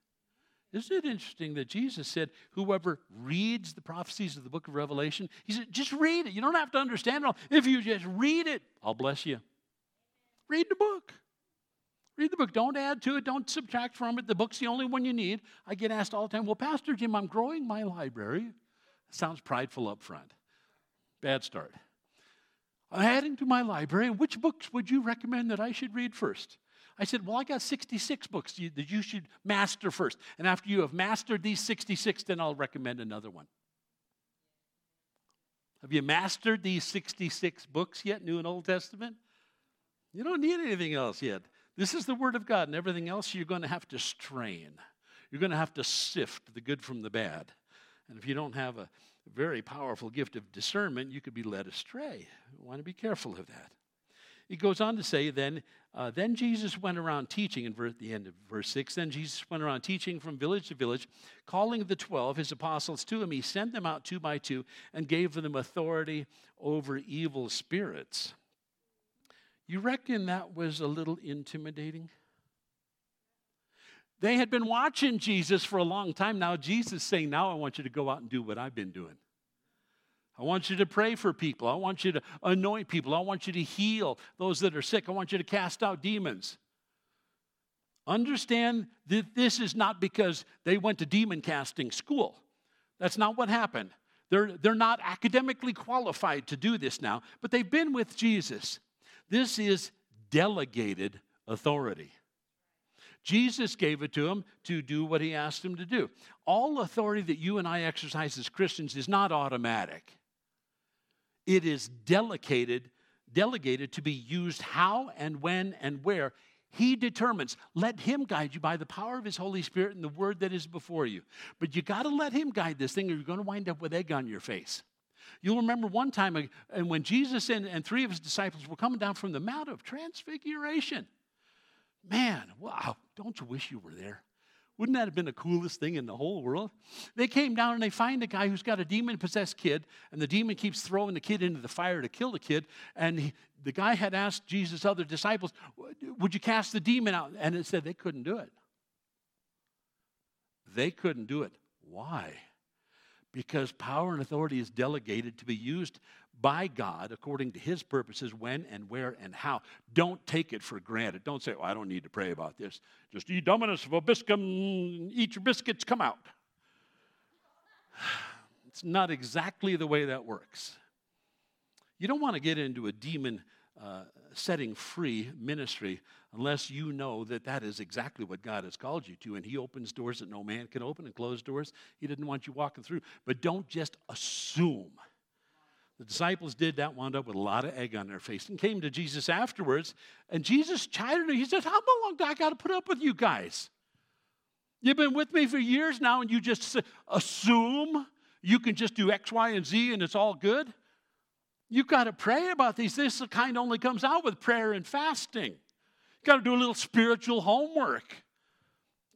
Isn't it interesting that Jesus said, Whoever reads the prophecies of the book of Revelation, he said, just read it. You don't have to understand it all. If you just read it, I'll bless you. Read the book. Read the book. Don't add to it. Don't subtract from it. The book's the only one you need. I get asked all the time, Well, Pastor Jim, I'm growing my library. Sounds prideful up front. Bad start. I'm adding to my library. Which books would you recommend that I should read first? I said, Well, I got 66 books that you should master first. And after you have mastered these 66, then I'll recommend another one. Have you mastered these 66 books yet, New and Old Testament? You don't need anything else yet. This is the Word of God, and everything else you're going to have to strain. You're going to have to sift the good from the bad. And if you don't have a very powerful gift of discernment, you could be led astray. You want to be careful of that. He goes on to say, then, uh, then Jesus went around teaching, in the end of verse 6, then Jesus went around teaching from village to village, calling the twelve, his apostles, to him. He sent them out two by two and gave them authority over evil spirits. You reckon that was a little intimidating? They had been watching Jesus for a long time. Now, Jesus saying, Now I want you to go out and do what I've been doing. I want you to pray for people. I want you to anoint people. I want you to heal those that are sick. I want you to cast out demons. Understand that this is not because they went to demon casting school. That's not what happened. They're, they're not academically qualified to do this now, but they've been with Jesus. This is delegated authority. Jesus gave it to him to do what he asked him to do. All authority that you and I exercise as Christians is not automatic. It is delegated, delegated to be used how and when and where he determines. Let him guide you by the power of his Holy Spirit and the word that is before you. But you got to let him guide this thing or you're going to wind up with egg on your face. You'll remember one time, uh, and when Jesus and, and three of his disciples were coming down from the Mount of Transfiguration. Man, wow, don't you wish you were there? Wouldn't that have been the coolest thing in the whole world? They came down and they find a guy who's got a demon possessed kid, and the demon keeps throwing the kid into the fire to kill the kid. And he, the guy had asked Jesus' other disciples, Would you cast the demon out? And it said they couldn't do it. They couldn't do it. Why? Because power and authority is delegated to be used by God according to his purposes when and where and how. Don't take it for granted. Don't say, oh, I don't need to pray about this. Just eat dominus vobiscum, eat your biscuits, come out. (sighs) It's not exactly the way that works. You don't want to get into a demon uh, setting free ministry unless you know that that is exactly what God has called you to. And He opens doors that no man can open and close doors He didn't want you walking through. But don't just assume. The disciples did that, wound up with a lot of egg on their face, and came to Jesus afterwards. And Jesus chided them. He said, How long do I got to put up with you guys? You've been with me for years now, and you just assume you can just do X, Y, and Z and it's all good? You've got to pray about these. This kind only comes out with prayer and fasting. Got to do a little spiritual homework.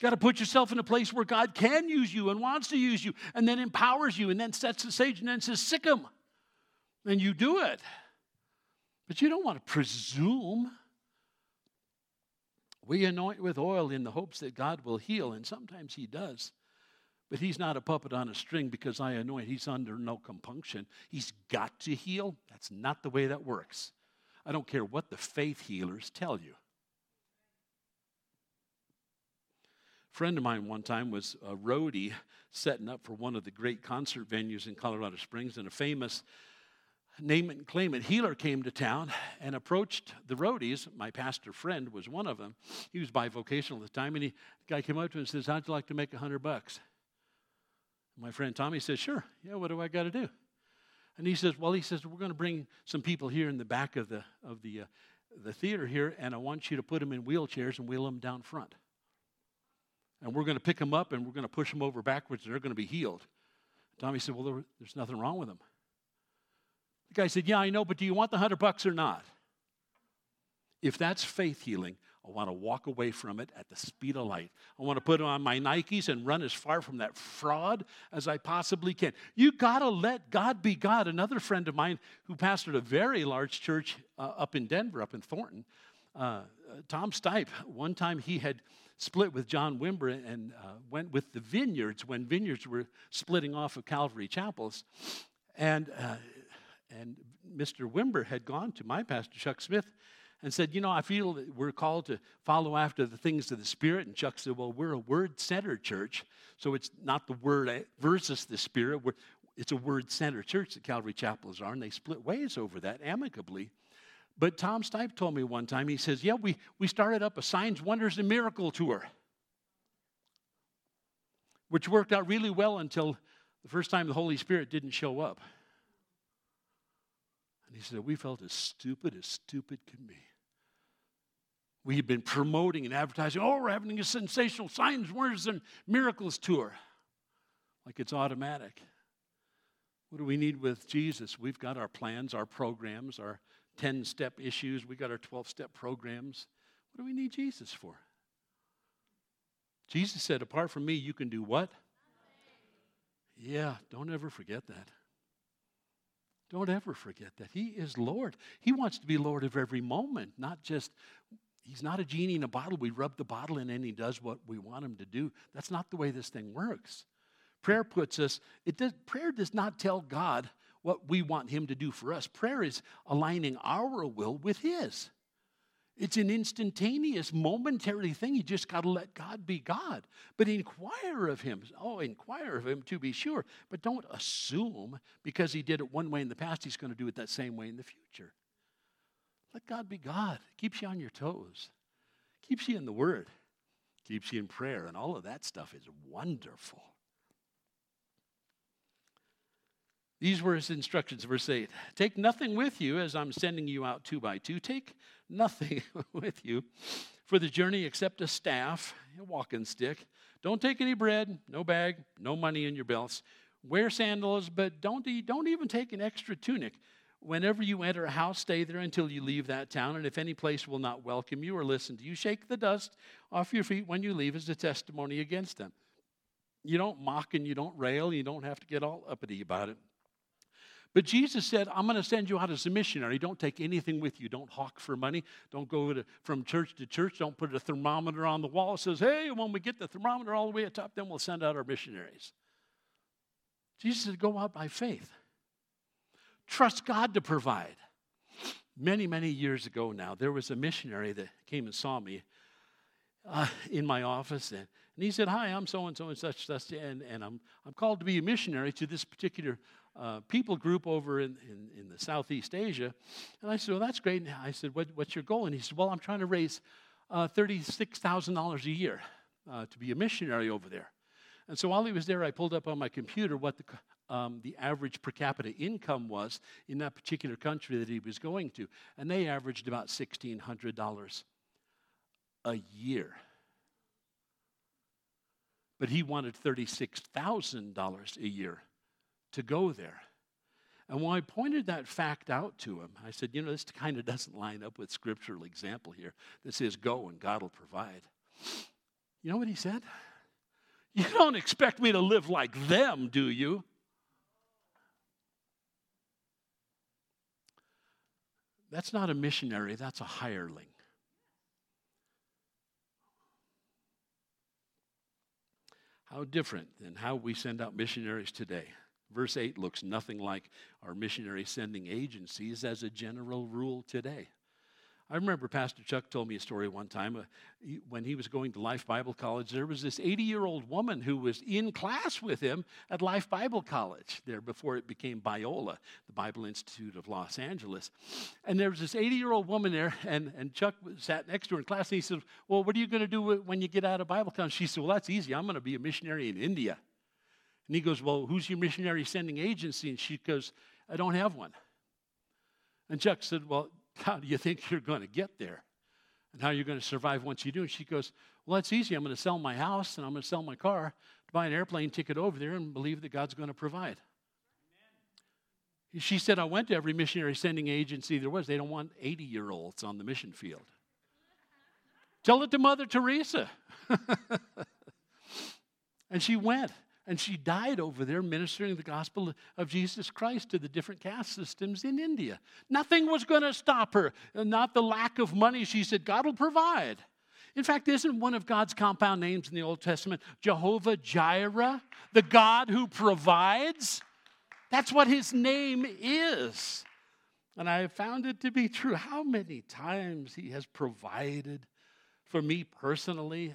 Got to put yourself in a place where God can use you and wants to use you and then empowers you and then sets the stage and then says, sick him. And you do it. But you don't want to presume. We anoint with oil in the hopes that God will heal, and sometimes He does. But he's not a puppet on a string because I anoint. He's under no compunction. He's got to heal. That's not the way that works. I don't care what the faith healers tell you. Friend of mine one time was a roadie setting up for one of the great concert venues in Colorado Springs, and a famous name and claim it healer came to town and approached the roadies. My pastor friend was one of them. He was bivocational at the time, and he, the guy came up to him and says, How'd you like to make a hundred bucks? My friend Tommy says, Sure. Yeah, what do I got to do? And he says, Well, he says, We're going to bring some people here in the back of the, of the, uh, the theater here, and I want you to put them in wheelchairs and wheel them down front. And we're going to pick them up and we're going to push them over backwards, and they're going to be healed. Tommy said, Well, there, there's nothing wrong with them. The guy said, Yeah, I know, but do you want the hundred bucks or not? If that's faith healing, I want to walk away from it at the speed of light. I want to put on my Nikes and run as far from that fraud as I possibly can. You got to let God be God. Another friend of mine who pastored a very large church uh, up in Denver, up in Thornton, uh, Tom Stipe, one time he had split with John Wimber and uh, went with the vineyards when vineyards were splitting off of Calvary Chapels. And, uh, and Mr. Wimber had gone to my pastor, Chuck Smith, and said, You know, I feel that we're called to follow after the things of the Spirit. And Chuck said, Well, we're a word centered church. So it's not the word versus the Spirit. We're, it's a word centered church that Calvary Chapels are. And they split ways over that amicably. But Tom Stipe told me one time, he says, Yeah, we, we started up a Signs, Wonders, and Miracle tour, which worked out really well until the first time the Holy Spirit didn't show up. And he said, We felt as stupid as stupid could be. We had been promoting and advertising, oh, we're having a sensational signs, wonders, and miracles tour. Like it's automatic. What do we need with Jesus? We've got our plans, our programs, our 10 step issues, we got our 12 step programs. What do we need Jesus for? Jesus said, apart from me, you can do what? Yeah, don't ever forget that. Don't ever forget that. He is Lord. He wants to be Lord of every moment, not just He's not a genie in a bottle. We rub the bottle in and he does what we want him to do. That's not the way this thing works. Prayer puts us, it does, prayer does not tell God what we want him to do for us. Prayer is aligning our will with his. It's an instantaneous, momentary thing. You just got to let God be God. But inquire of Him. Oh, inquire of Him to be sure. But don't assume because He did it one way in the past, He's going to do it that same way in the future. Let God be God. It Keeps you on your toes, keeps you in the Word, keeps you in prayer, and all of that stuff is wonderful. These were his instructions, verse 8 Take nothing with you as I'm sending you out two by two. Take nothing (laughs) with you for the journey except a staff, a walking stick. Don't take any bread, no bag, no money in your belts. Wear sandals, but don't, don't even take an extra tunic. Whenever you enter a house, stay there until you leave that town. And if any place will not welcome you or listen to you, shake the dust off your feet when you leave as a testimony against them. You don't mock and you don't rail, you don't have to get all uppity about it. But Jesus said, I'm going to send you out as a missionary. Don't take anything with you. Don't hawk for money. Don't go to, from church to church. Don't put a thermometer on the wall. It says, hey, when we get the thermometer all the way at top, then we'll send out our missionaries. Jesus said, go out by faith. Trust God to provide. Many, many years ago now, there was a missionary that came and saw me uh, in my office, and, and he said, Hi, I'm so and so and such, such, and, and I'm, I'm called to be a missionary to this particular uh, people group over in, in, in, the Southeast Asia. And I said, Well, that's great. And I said, what, What's your goal? And he said, Well, I'm trying to raise uh, $36,000 a year uh, to be a missionary over there. And so while he was there, I pulled up on my computer what the um, the average per capita income was in that particular country that he was going to. And they averaged about $1,600 a year. But he wanted $36,000 a year to go there. And when I pointed that fact out to him, I said, you know, this kind of (laughs) doesn't line up with scriptural example here This is go and God will provide. You know what he said? (laughs) You don't expect me to live like them, do you? That's not a missionary, that's a hireling. How different than how we send out missionaries today. Verse 8 looks nothing like our missionary sending agencies as a general rule today. I remember Pastor Chuck told me a story one time. Uh, he, when he was going to Life Bible College, there was this 80 year old woman who was in class with him at Life Bible College there before it became Biola, the Bible Institute of Los Angeles. And there was this 80 year old woman there, and, and Chuck sat next to her in class, and he said, Well, what are you going to do when you get out of Bible college? She said, Well, that's easy. I'm going to be a missionary in India. And he goes, Well, who's your missionary sending agency? And she goes, I don't have one. And Chuck said, Well, (laughs) how do you think you're going to get there? And how are you're going to survive once you do? And she goes, Well, that's easy. I'm going to sell my house and I'm going to sell my car to buy an airplane ticket over there and believe that God's going to provide. Amen. She said, I went to every missionary sending agency there was. They don't want 80 year olds on the mission field. Tell it to Mother Teresa. (laughs) and she went. And she died over there ministering the gospel of Jesus Christ to the different caste systems in India. Nothing was going to stop her, not the lack of money. She said, God will provide. In fact, isn't one of God's compound names in the Old Testament Jehovah Jireh, the God who provides? That's what his name is. And I have found it to be true. How many times he has provided for me personally?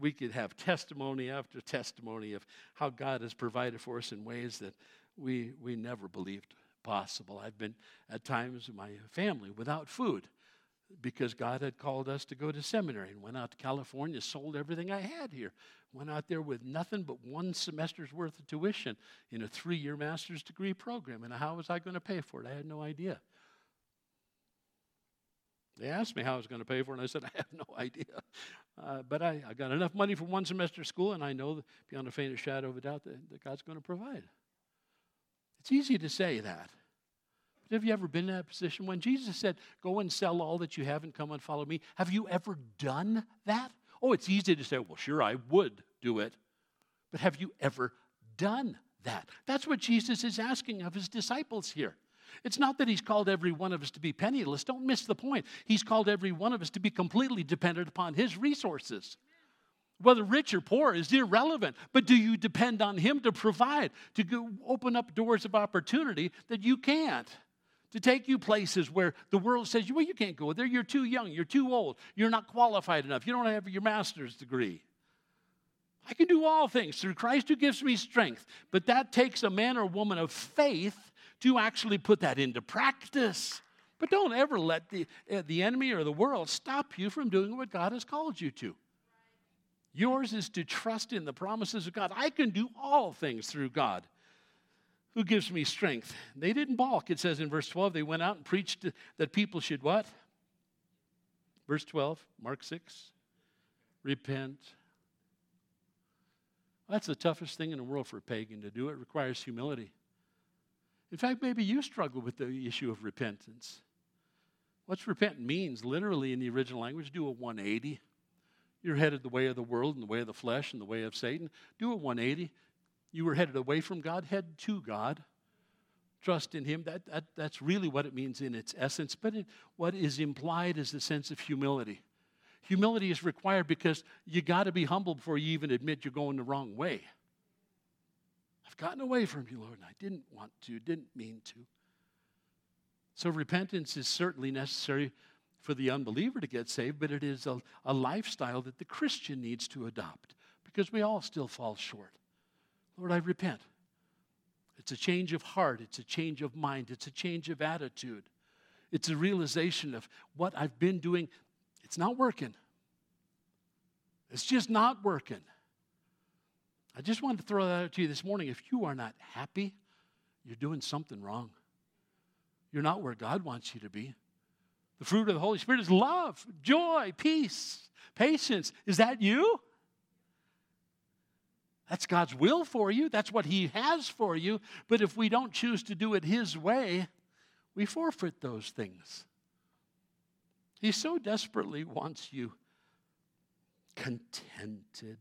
We could have testimony after testimony of how God has provided for us in ways that we, we never believed possible. I've been at times in my family without food because God had called us to go to seminary and went out to California, sold everything I had here, went out there with nothing but one semester's worth of tuition in a three year master's degree program. And how was I going to pay for it? I had no idea. They asked me how I was going to pay for it, and I said, I have no (laughs) idea. Uh, but I, I, got enough money for one semester of school, and I know that beyond a faintest shadow of a doubt that, that God's going to provide. It's easy to say that. But have you ever been in that position when Jesus said, Go and sell all that you have and come and follow me? Have you ever done that? Oh, it's easy to say, Well, sure, I would do it. But have you ever done that? That's what Jesus is asking of his disciples here. It's not that He's called every one of us to be penniless. Don't miss the point. He's called every one of us to be completely dependent upon His resources. Whether rich or poor is irrelevant, but do you depend on Him to provide, to open up doors of opportunity that you can't? To take you places where the world says, well, you can't go there. You're too young. You're too old. You're not qualified enough. You don't have your master's degree. I can do all things through Christ who gives me strength. But that takes a man or woman of faith to actually put that into practice. But don't ever let the, uh, the enemy or the world stop you from doing what God has called you to. Yours is to trust in the promises of God. I can do all things through God who gives me strength. They didn't balk. It says in verse 12, they went out and preached that people should what? Verse 12, Mark 6, repent. That's the toughest thing in the world for a pagan to do. It requires humility. In fact, maybe you struggle with the issue of repentance. What's repent means, literally in the original language, do a 180. You're headed the way of the world and the way of the flesh and the way of Satan. Do a 180. You were headed away from God, head to God. Trust in Him. That, that, that's really what it means in its essence. But it, what is implied is the sense of humility. Humility is required because you got to be humble before you even admit you're going the wrong way. I've gotten away from you, Lord, and I didn't want to, didn't mean to. So repentance is certainly necessary for the unbeliever to get saved, but it is a, a lifestyle that the Christian needs to adopt because we all still fall short. Lord, I repent. It's a change of heart, it's a change of mind, it's a change of attitude. It's a realization of what I've been doing, it's not working. It's just not working. I just wanted to throw that out to you this morning. If you are not happy, you're doing something wrong. You're not where God wants you to be. The fruit of the Holy Spirit is love, joy, peace, patience. Is that you? That's God's will for you. That's what He has for you. But if we don't choose to do it His way, we forfeit those things. He so desperately wants you contented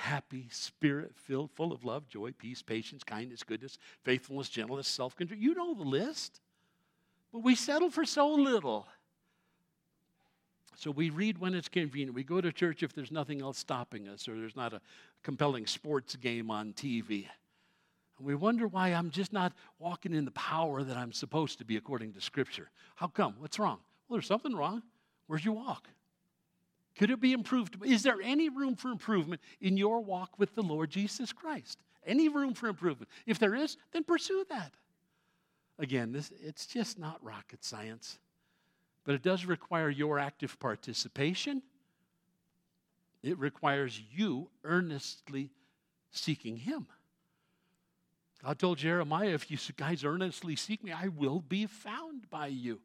happy, spirit filled, full of love, joy, peace, patience, kindness, goodness, faithfulness, gentleness, self control. You know the list. But we settle for so little. So we read when it's convenient. We go to church if there's nothing else stopping us or there's not a compelling sports game on TV. And we wonder why I'm just not walking in the power that I'm supposed to be according to Scripture. How come? What's wrong? Well, there's something wrong. Where's your walk? Could it be improved? Is there any room for improvement in your walk with the Lord Jesus Christ? Any room for improvement? If there is, then pursue that. Again, this, it's just not rocket science, but it does require your active participation. It requires you earnestly seeking Him. God told Jeremiah, if you guys earnestly seek me, I will be found by you.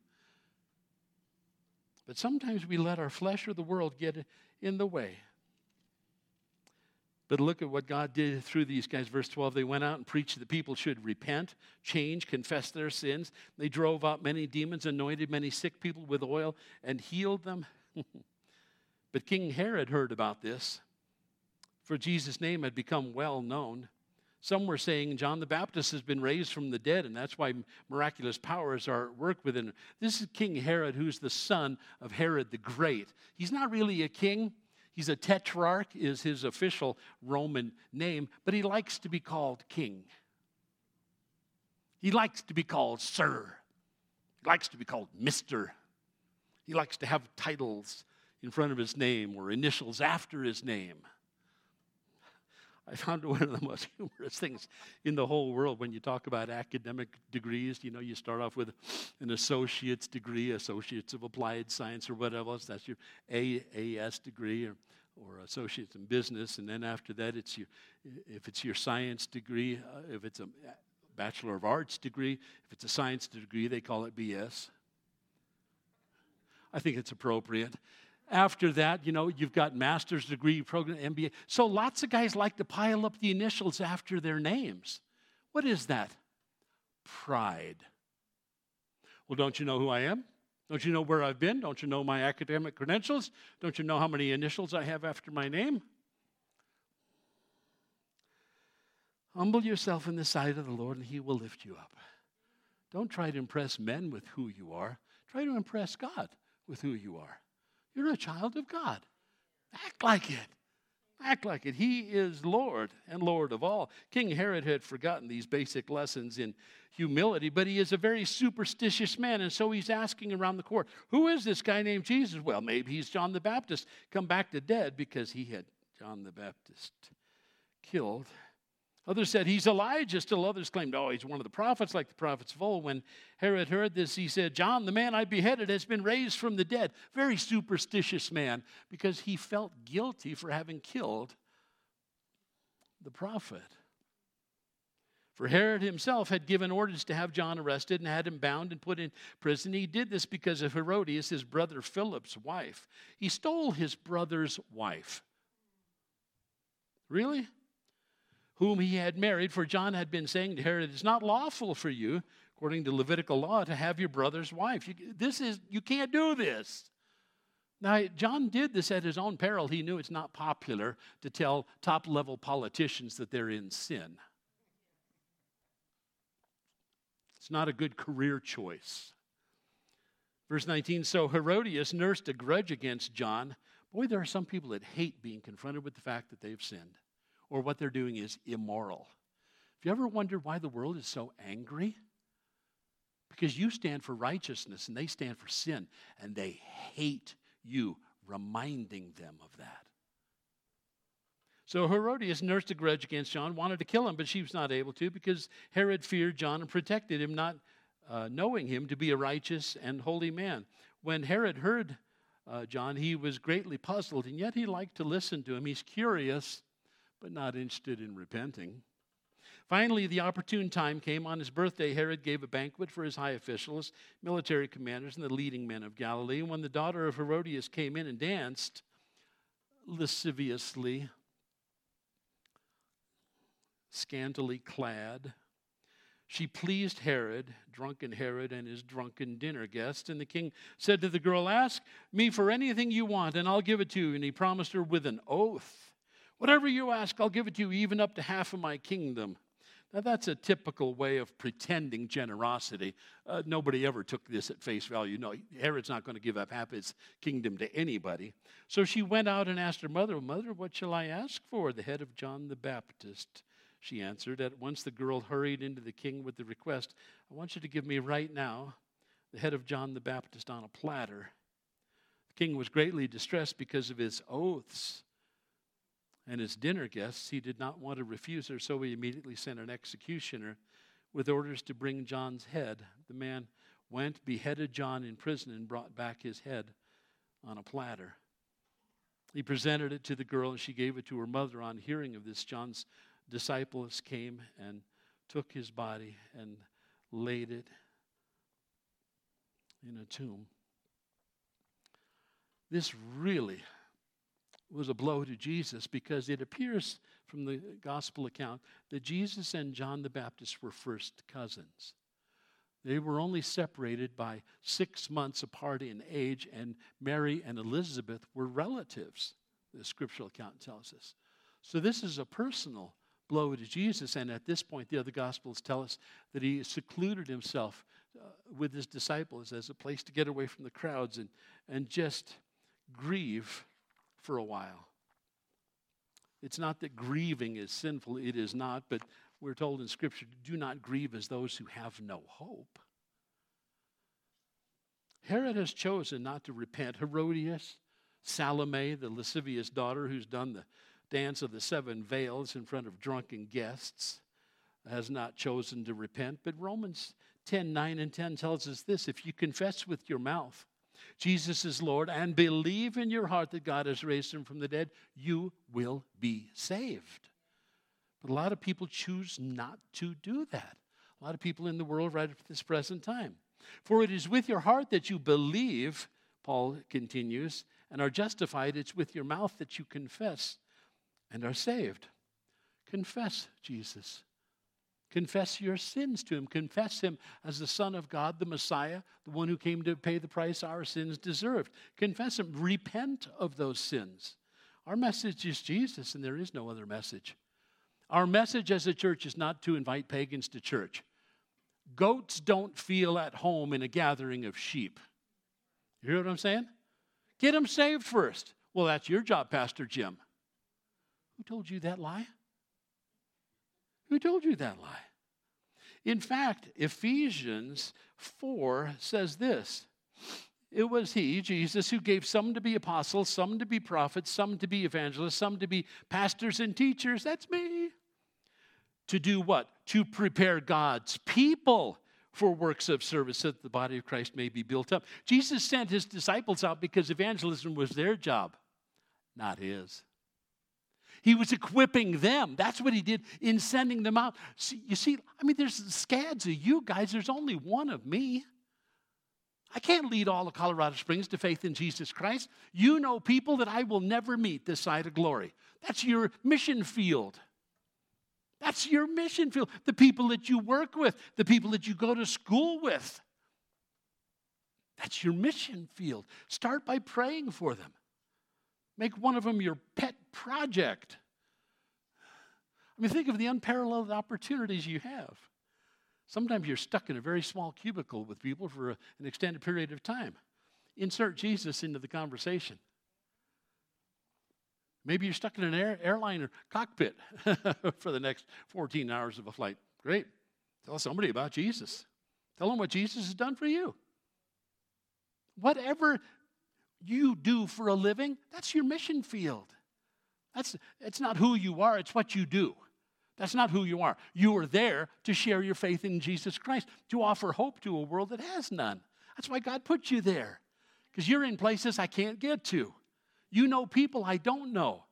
But sometimes we let our flesh or the world get in the way. But look at what God did through these guys. Verse 12 they went out and preached that people should repent, change, confess their sins. They drove out many demons, anointed many sick people with oil, and healed them. (laughs) but King Herod heard about this, for Jesus' name had become well known. Some were saying John the Baptist has been raised from the dead, and that's why miraculous powers are at work within him. This is King Herod, who's the son of Herod the Great. He's not really a king. He's a tetrarch, is his official Roman name, but he likes to be called king. He likes to be called sir. He likes to be called mister. He likes to have titles in front of his name or initials after his name. I found one of the most (laughs) humorous things in the whole world when you talk about academic degrees. You know, you start off with an associate's degree, associates of applied science, or whatever else. That's your AAS degree, or, or associates in business. And then after that, it's your, if it's your science degree, uh, if it's a bachelor of arts degree, if it's a science degree, they call it BS. I think it's appropriate. After that, you know, you've got master's degree program, MBA. So lots of guys like to pile up the initials after their names. What is that? Pride. Well, don't you know who I am? Don't you know where I've been? Don't you know my academic credentials? Don't you know how many initials I have after my name? Humble yourself in the sight of the Lord, and He will lift you up. Don't try to impress men with who you are. Try to impress God with who you are. You're a child of God. Act like it. Act like it. He is Lord and Lord of all. King Herod had forgotten these basic lessons in humility, but he is a very superstitious man, and so he's asking around the court, Who is this guy named Jesus? Well, maybe he's John the Baptist, come back to dead because he had John the Baptist killed Others said he's Elijah. Still others claimed, oh, he's one of the prophets, like the prophets of old. When Herod heard this, he said, John, the man I beheaded, has been raised from the dead. Very superstitious man, because he felt guilty for having killed the prophet. For Herod himself had given orders to have John arrested and had him bound and put in prison. He did this because of Herodias, his brother Philip's wife. He stole his brother's wife. Really? Whom he had married, for John had been saying to Herod, It's not lawful for you, according to Levitical law, to have your brother's wife. You, this is, you can't do this. Now, John did this at his own peril. He knew it's not popular to tell top level politicians that they're in sin. It's not a good career choice. Verse 19 So Herodias nursed a grudge against John. Boy, there are some people that hate being confronted with the fact that they've sinned or what they're doing is immoral. Have you ever wondered why the world is so angry? Because you stand for righteousness and they stand for sin, and they hate you reminding them of that. So Herodias nursed a grudge against John, wanted to kill him, but she was not able to because Herod feared John and protected him, not uh, knowing him to be a righteous and holy man. When Herod heard uh, John, he was greatly puzzled, and yet he liked to listen to him. He's curious but not interested in repenting. Finally, the opportune time came. On his birthday, Herod gave a banquet for his high officials, military commanders, and the leading men of Galilee. And when the daughter of Herodias came in and danced lasciviously, scantily clad, she pleased Herod, drunken Herod, and his drunken dinner guests. And the king said to the girl, Ask me for anything you want, and I'll give it to you. And he promised her with an oath Whatever you ask, I'll give it to you, even up to half of my kingdom. Now, that's a typical way of pretending generosity. Uh, nobody ever took this at face value. No, Herod's not going to give up half his kingdom to anybody. So she went out and asked her mother, Mother, what shall I ask for? The head of John the Baptist. she answered. At once the girl hurried into the king with the request I want you to give me right now the head of John the Baptist on a platter. The king was greatly distressed because of his oaths and his dinner guests. He did not want to refuse her, so he immediately sent an executioner with orders to bring John's head. The man went, beheaded John in prison, and brought back his head on a platter. He presented it to the girl, and she gave it to her mother. On hearing of this, John's disciples came and took his body and laid it in a tomb. This really was a blow to Jesus because it appears from the gospel account that Jesus and John the Baptist were first cousins. They were only separated by six months apart in age, and Mary and Elizabeth were relatives, the scriptural account tells us. So this is a personal blow to Jesus, and at this point, the other gospels tell us that he secluded himself uh, with his disciples as a place to get away from the crowds and, and just grieve for a while. It's not that grieving is sinful, it is not, but we're told in Scripture do not grieve as those who have no hope. Herod has chosen not to repent. Herodias, Salome, the lascivious daughter who's done the dance of the seven veils in front of drunken guests, has not chosen to repent. But Romans 10 9 and 10 tells us this if you confess with your mouth Jesus is Lord and believe in your heart that God has raised him from the dead, you will be saved. But a lot of people choose not to do that. A lot of people in the world right at this present time. For it is with your heart that you believe, Paul continues, and are justified. It's with your mouth that you confess and are saved. Confess Jesus. Confess your sins to him. Confess him as the Son of God, the Messiah, the one who came to pay the price our sins deserved. Confess him. Repent of those sins. Our message is Jesus, and there is no other message. Our message as a church is not to invite pagans to church. Goats don't feel at home in a gathering of sheep. You hear what I'm saying? Get them saved first. Well, that's your job, Pastor Jim. Who told you that lie? Who told you that lie? In fact, Ephesians 4 says this It was He, Jesus, who gave some to be apostles, some to be prophets, some to be evangelists, some to be pastors and teachers. That's me. To do what? To prepare God's people for works of service so that the body of Christ may be built up. Jesus sent his disciples out because evangelism was their job, not his. He was equipping them. That's what he did in sending them out. See, you see, I mean, there's scads of you guys, there's only one of me. I can't lead all of Colorado Springs to faith in Jesus Christ. You know people that I will never meet this side of glory. That's your mission field. That's your mission field. The people that you work with, the people that you go to school with. That's your mission field. Start by praying for them. Make one of them your pet project. I mean, think of the unparalleled opportunities you have. Sometimes you're stuck in a very small cubicle with people for a, an extended period of time. Insert Jesus into the conversation. Maybe you're stuck in an air, airliner cockpit (laughs) for the next 14 hours of a flight. Great. Tell somebody about Jesus. Tell them what Jesus has done for you. Whatever you do for a living, that's your mission field. That's it's not who you are, it's what you do. That's not who you are. You are there to share your faith in Jesus Christ, to offer hope to a world that has none. That's why God put you there. Because you're in places I can't get to. You know people I don't know.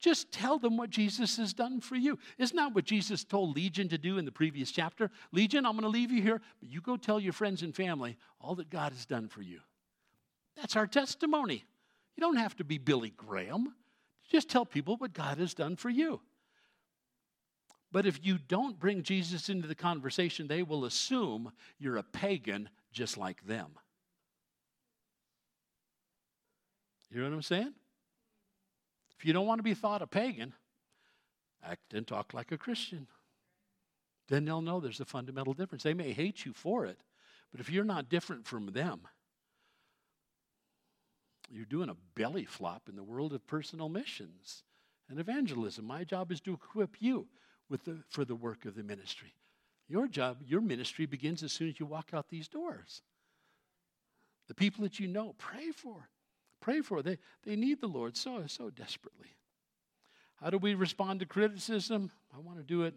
Just tell them what Jesus has done for you. Isn't that what Jesus told Legion to do in the previous chapter? Legion, I'm going to leave you here, but you go tell your friends and family all that God has done for you. That's our testimony. You don't have to be Billy Graham. Just tell people what God has done for you. But if you don't bring Jesus into the conversation, they will assume you're a pagan just like them. You know what I'm saying? If you don't want to be thought a pagan, act and talk like a Christian. Then they'll know there's a fundamental difference. They may hate you for it, but if you're not different from them, you're doing a belly flop in the world of personal missions and evangelism. My job is to equip you with the, for the work of the ministry. Your job, your ministry begins as soon as you walk out these doors. The people that you know, pray for. Pray for. They, they need the Lord so, so desperately. How do we respond to criticism? I want to do it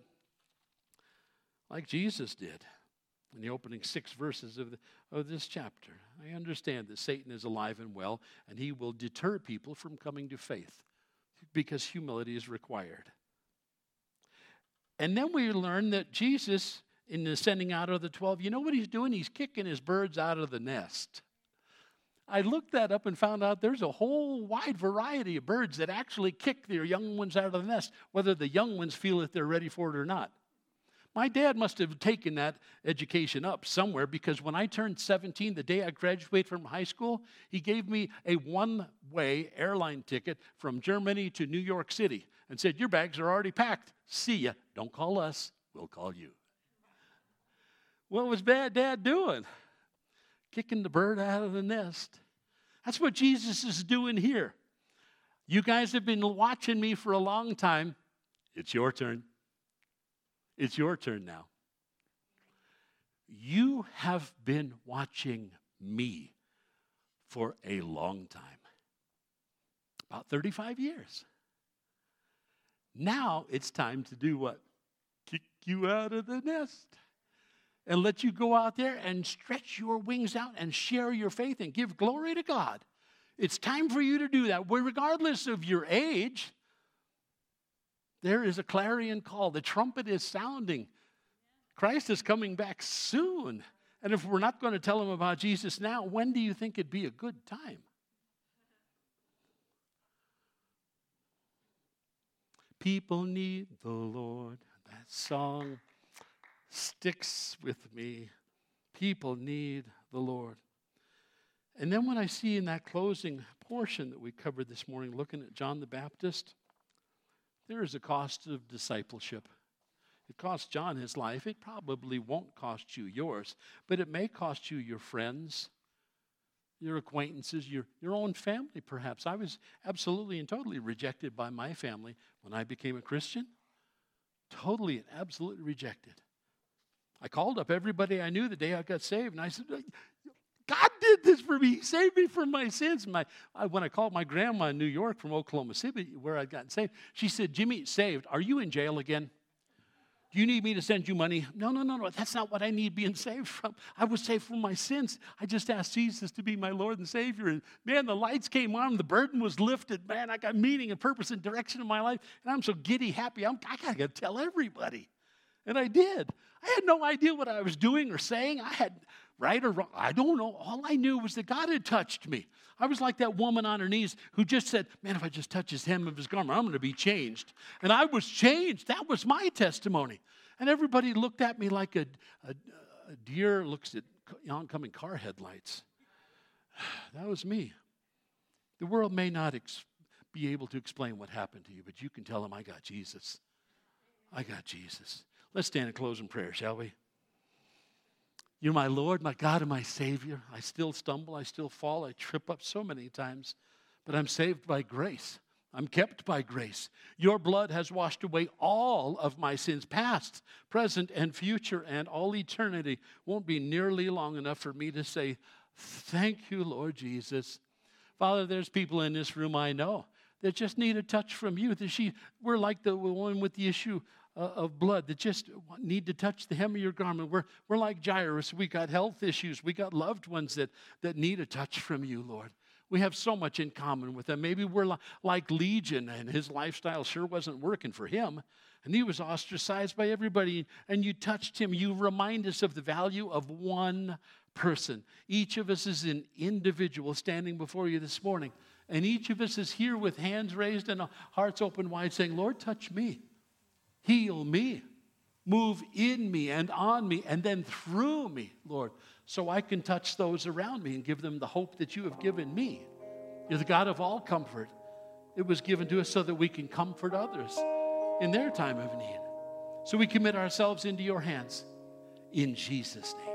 like Jesus did in the opening six verses of, the, of this chapter. I understand that Satan is alive and well, and he will deter people from coming to faith because humility is required. And then we learn that Jesus, in the sending out of the 12, you know what he's doing? He's kicking his birds out of the nest. I looked that up and found out there's a whole wide variety of birds that actually kick their young ones out of the nest, whether the young ones feel that they're ready for it or not. My dad must have taken that education up somewhere because when I turned 17, the day I graduated from high school, he gave me a one way airline ticket from Germany to New York City and said, Your bags are already packed. See ya. Don't call us, we'll call you. What was bad dad doing? Kicking the bird out of the nest. That's what Jesus is doing here. You guys have been watching me for a long time. It's your turn. It's your turn now. You have been watching me for a long time about 35 years. Now it's time to do what? Kick you out of the nest and let you go out there and stretch your wings out and share your faith and give glory to God. It's time for you to do that, regardless of your age. There is a clarion call. The trumpet is sounding. Christ is coming back soon. And if we're not going to tell him about Jesus now, when do you think it'd be a good time? People need the Lord. That song sticks with me. People need the Lord. And then when I see in that closing portion that we covered this morning, looking at John the Baptist, there is a cost of discipleship. It cost John his life. It probably won't cost you yours, but it may cost you your friends, your acquaintances, your, your own family, perhaps. I was absolutely and totally rejected by my family when I became a Christian. Totally and absolutely rejected. I called up everybody I knew the day I got saved, and I said, did this for me. He saved me from my sins. My, I, when I called my grandma in New York from Oklahoma City, where I'd gotten saved, she said, Jimmy, saved. Are you in jail again? Do you need me to send you money? No, no, no, no. That's not what I need being (laughs) saved from. I was saved from my sins. I just asked Jesus to be my Lord and Savior. And man, the lights came on, the burden was lifted. Man, I got meaning and purpose and direction in my life. And I'm so giddy happy. I'm, I got to tell everybody. And I did. I had no idea what I was doing or saying. I had right or wrong. I don't know. All I knew was that God had touched me. I was like that woman on her knees who just said, Man, if I just touch his hem of his garment, I'm going to be changed. And I was changed. That was my testimony. And everybody looked at me like a, a, a deer looks at oncoming car headlights. (sighs) That was me. The world may not ex- be able to explain what happened to you, but you can tell them, I got Jesus. I got Jesus. Let's stand and close in prayer, shall we? You're my Lord, my God, and my Savior. I still stumble, I still fall, I trip up so many times, but I'm saved by grace. I'm kept by grace. Your blood has washed away all of my sins, past, present, and future, and all eternity won't be nearly long enough for me to say, Thank you, Lord Jesus. Father, there's people in this room I know that just need a touch from you. That she, we're like the one with the issue uh, of blood that just need to touch the hem of your garment. We're, we're like Jairus. We got health issues. We got loved ones that, that need a touch from you, Lord. We have so much in common with them. Maybe we're li- like Legion, and his lifestyle sure wasn't working for him. And he was ostracized by everybody. And you touched him. You remind us of the value of one person. Each of us is an individual standing before you this morning. And each of us is here with hands raised and hearts open wide, saying, Lord, touch me. Heal me. Move in me and on me and then through me, Lord, so I can touch those around me and give them the hope that you have given me. You're the God of all comfort. It was given to us so that we can comfort others in their time of need. So we commit ourselves into your hands in Jesus' name.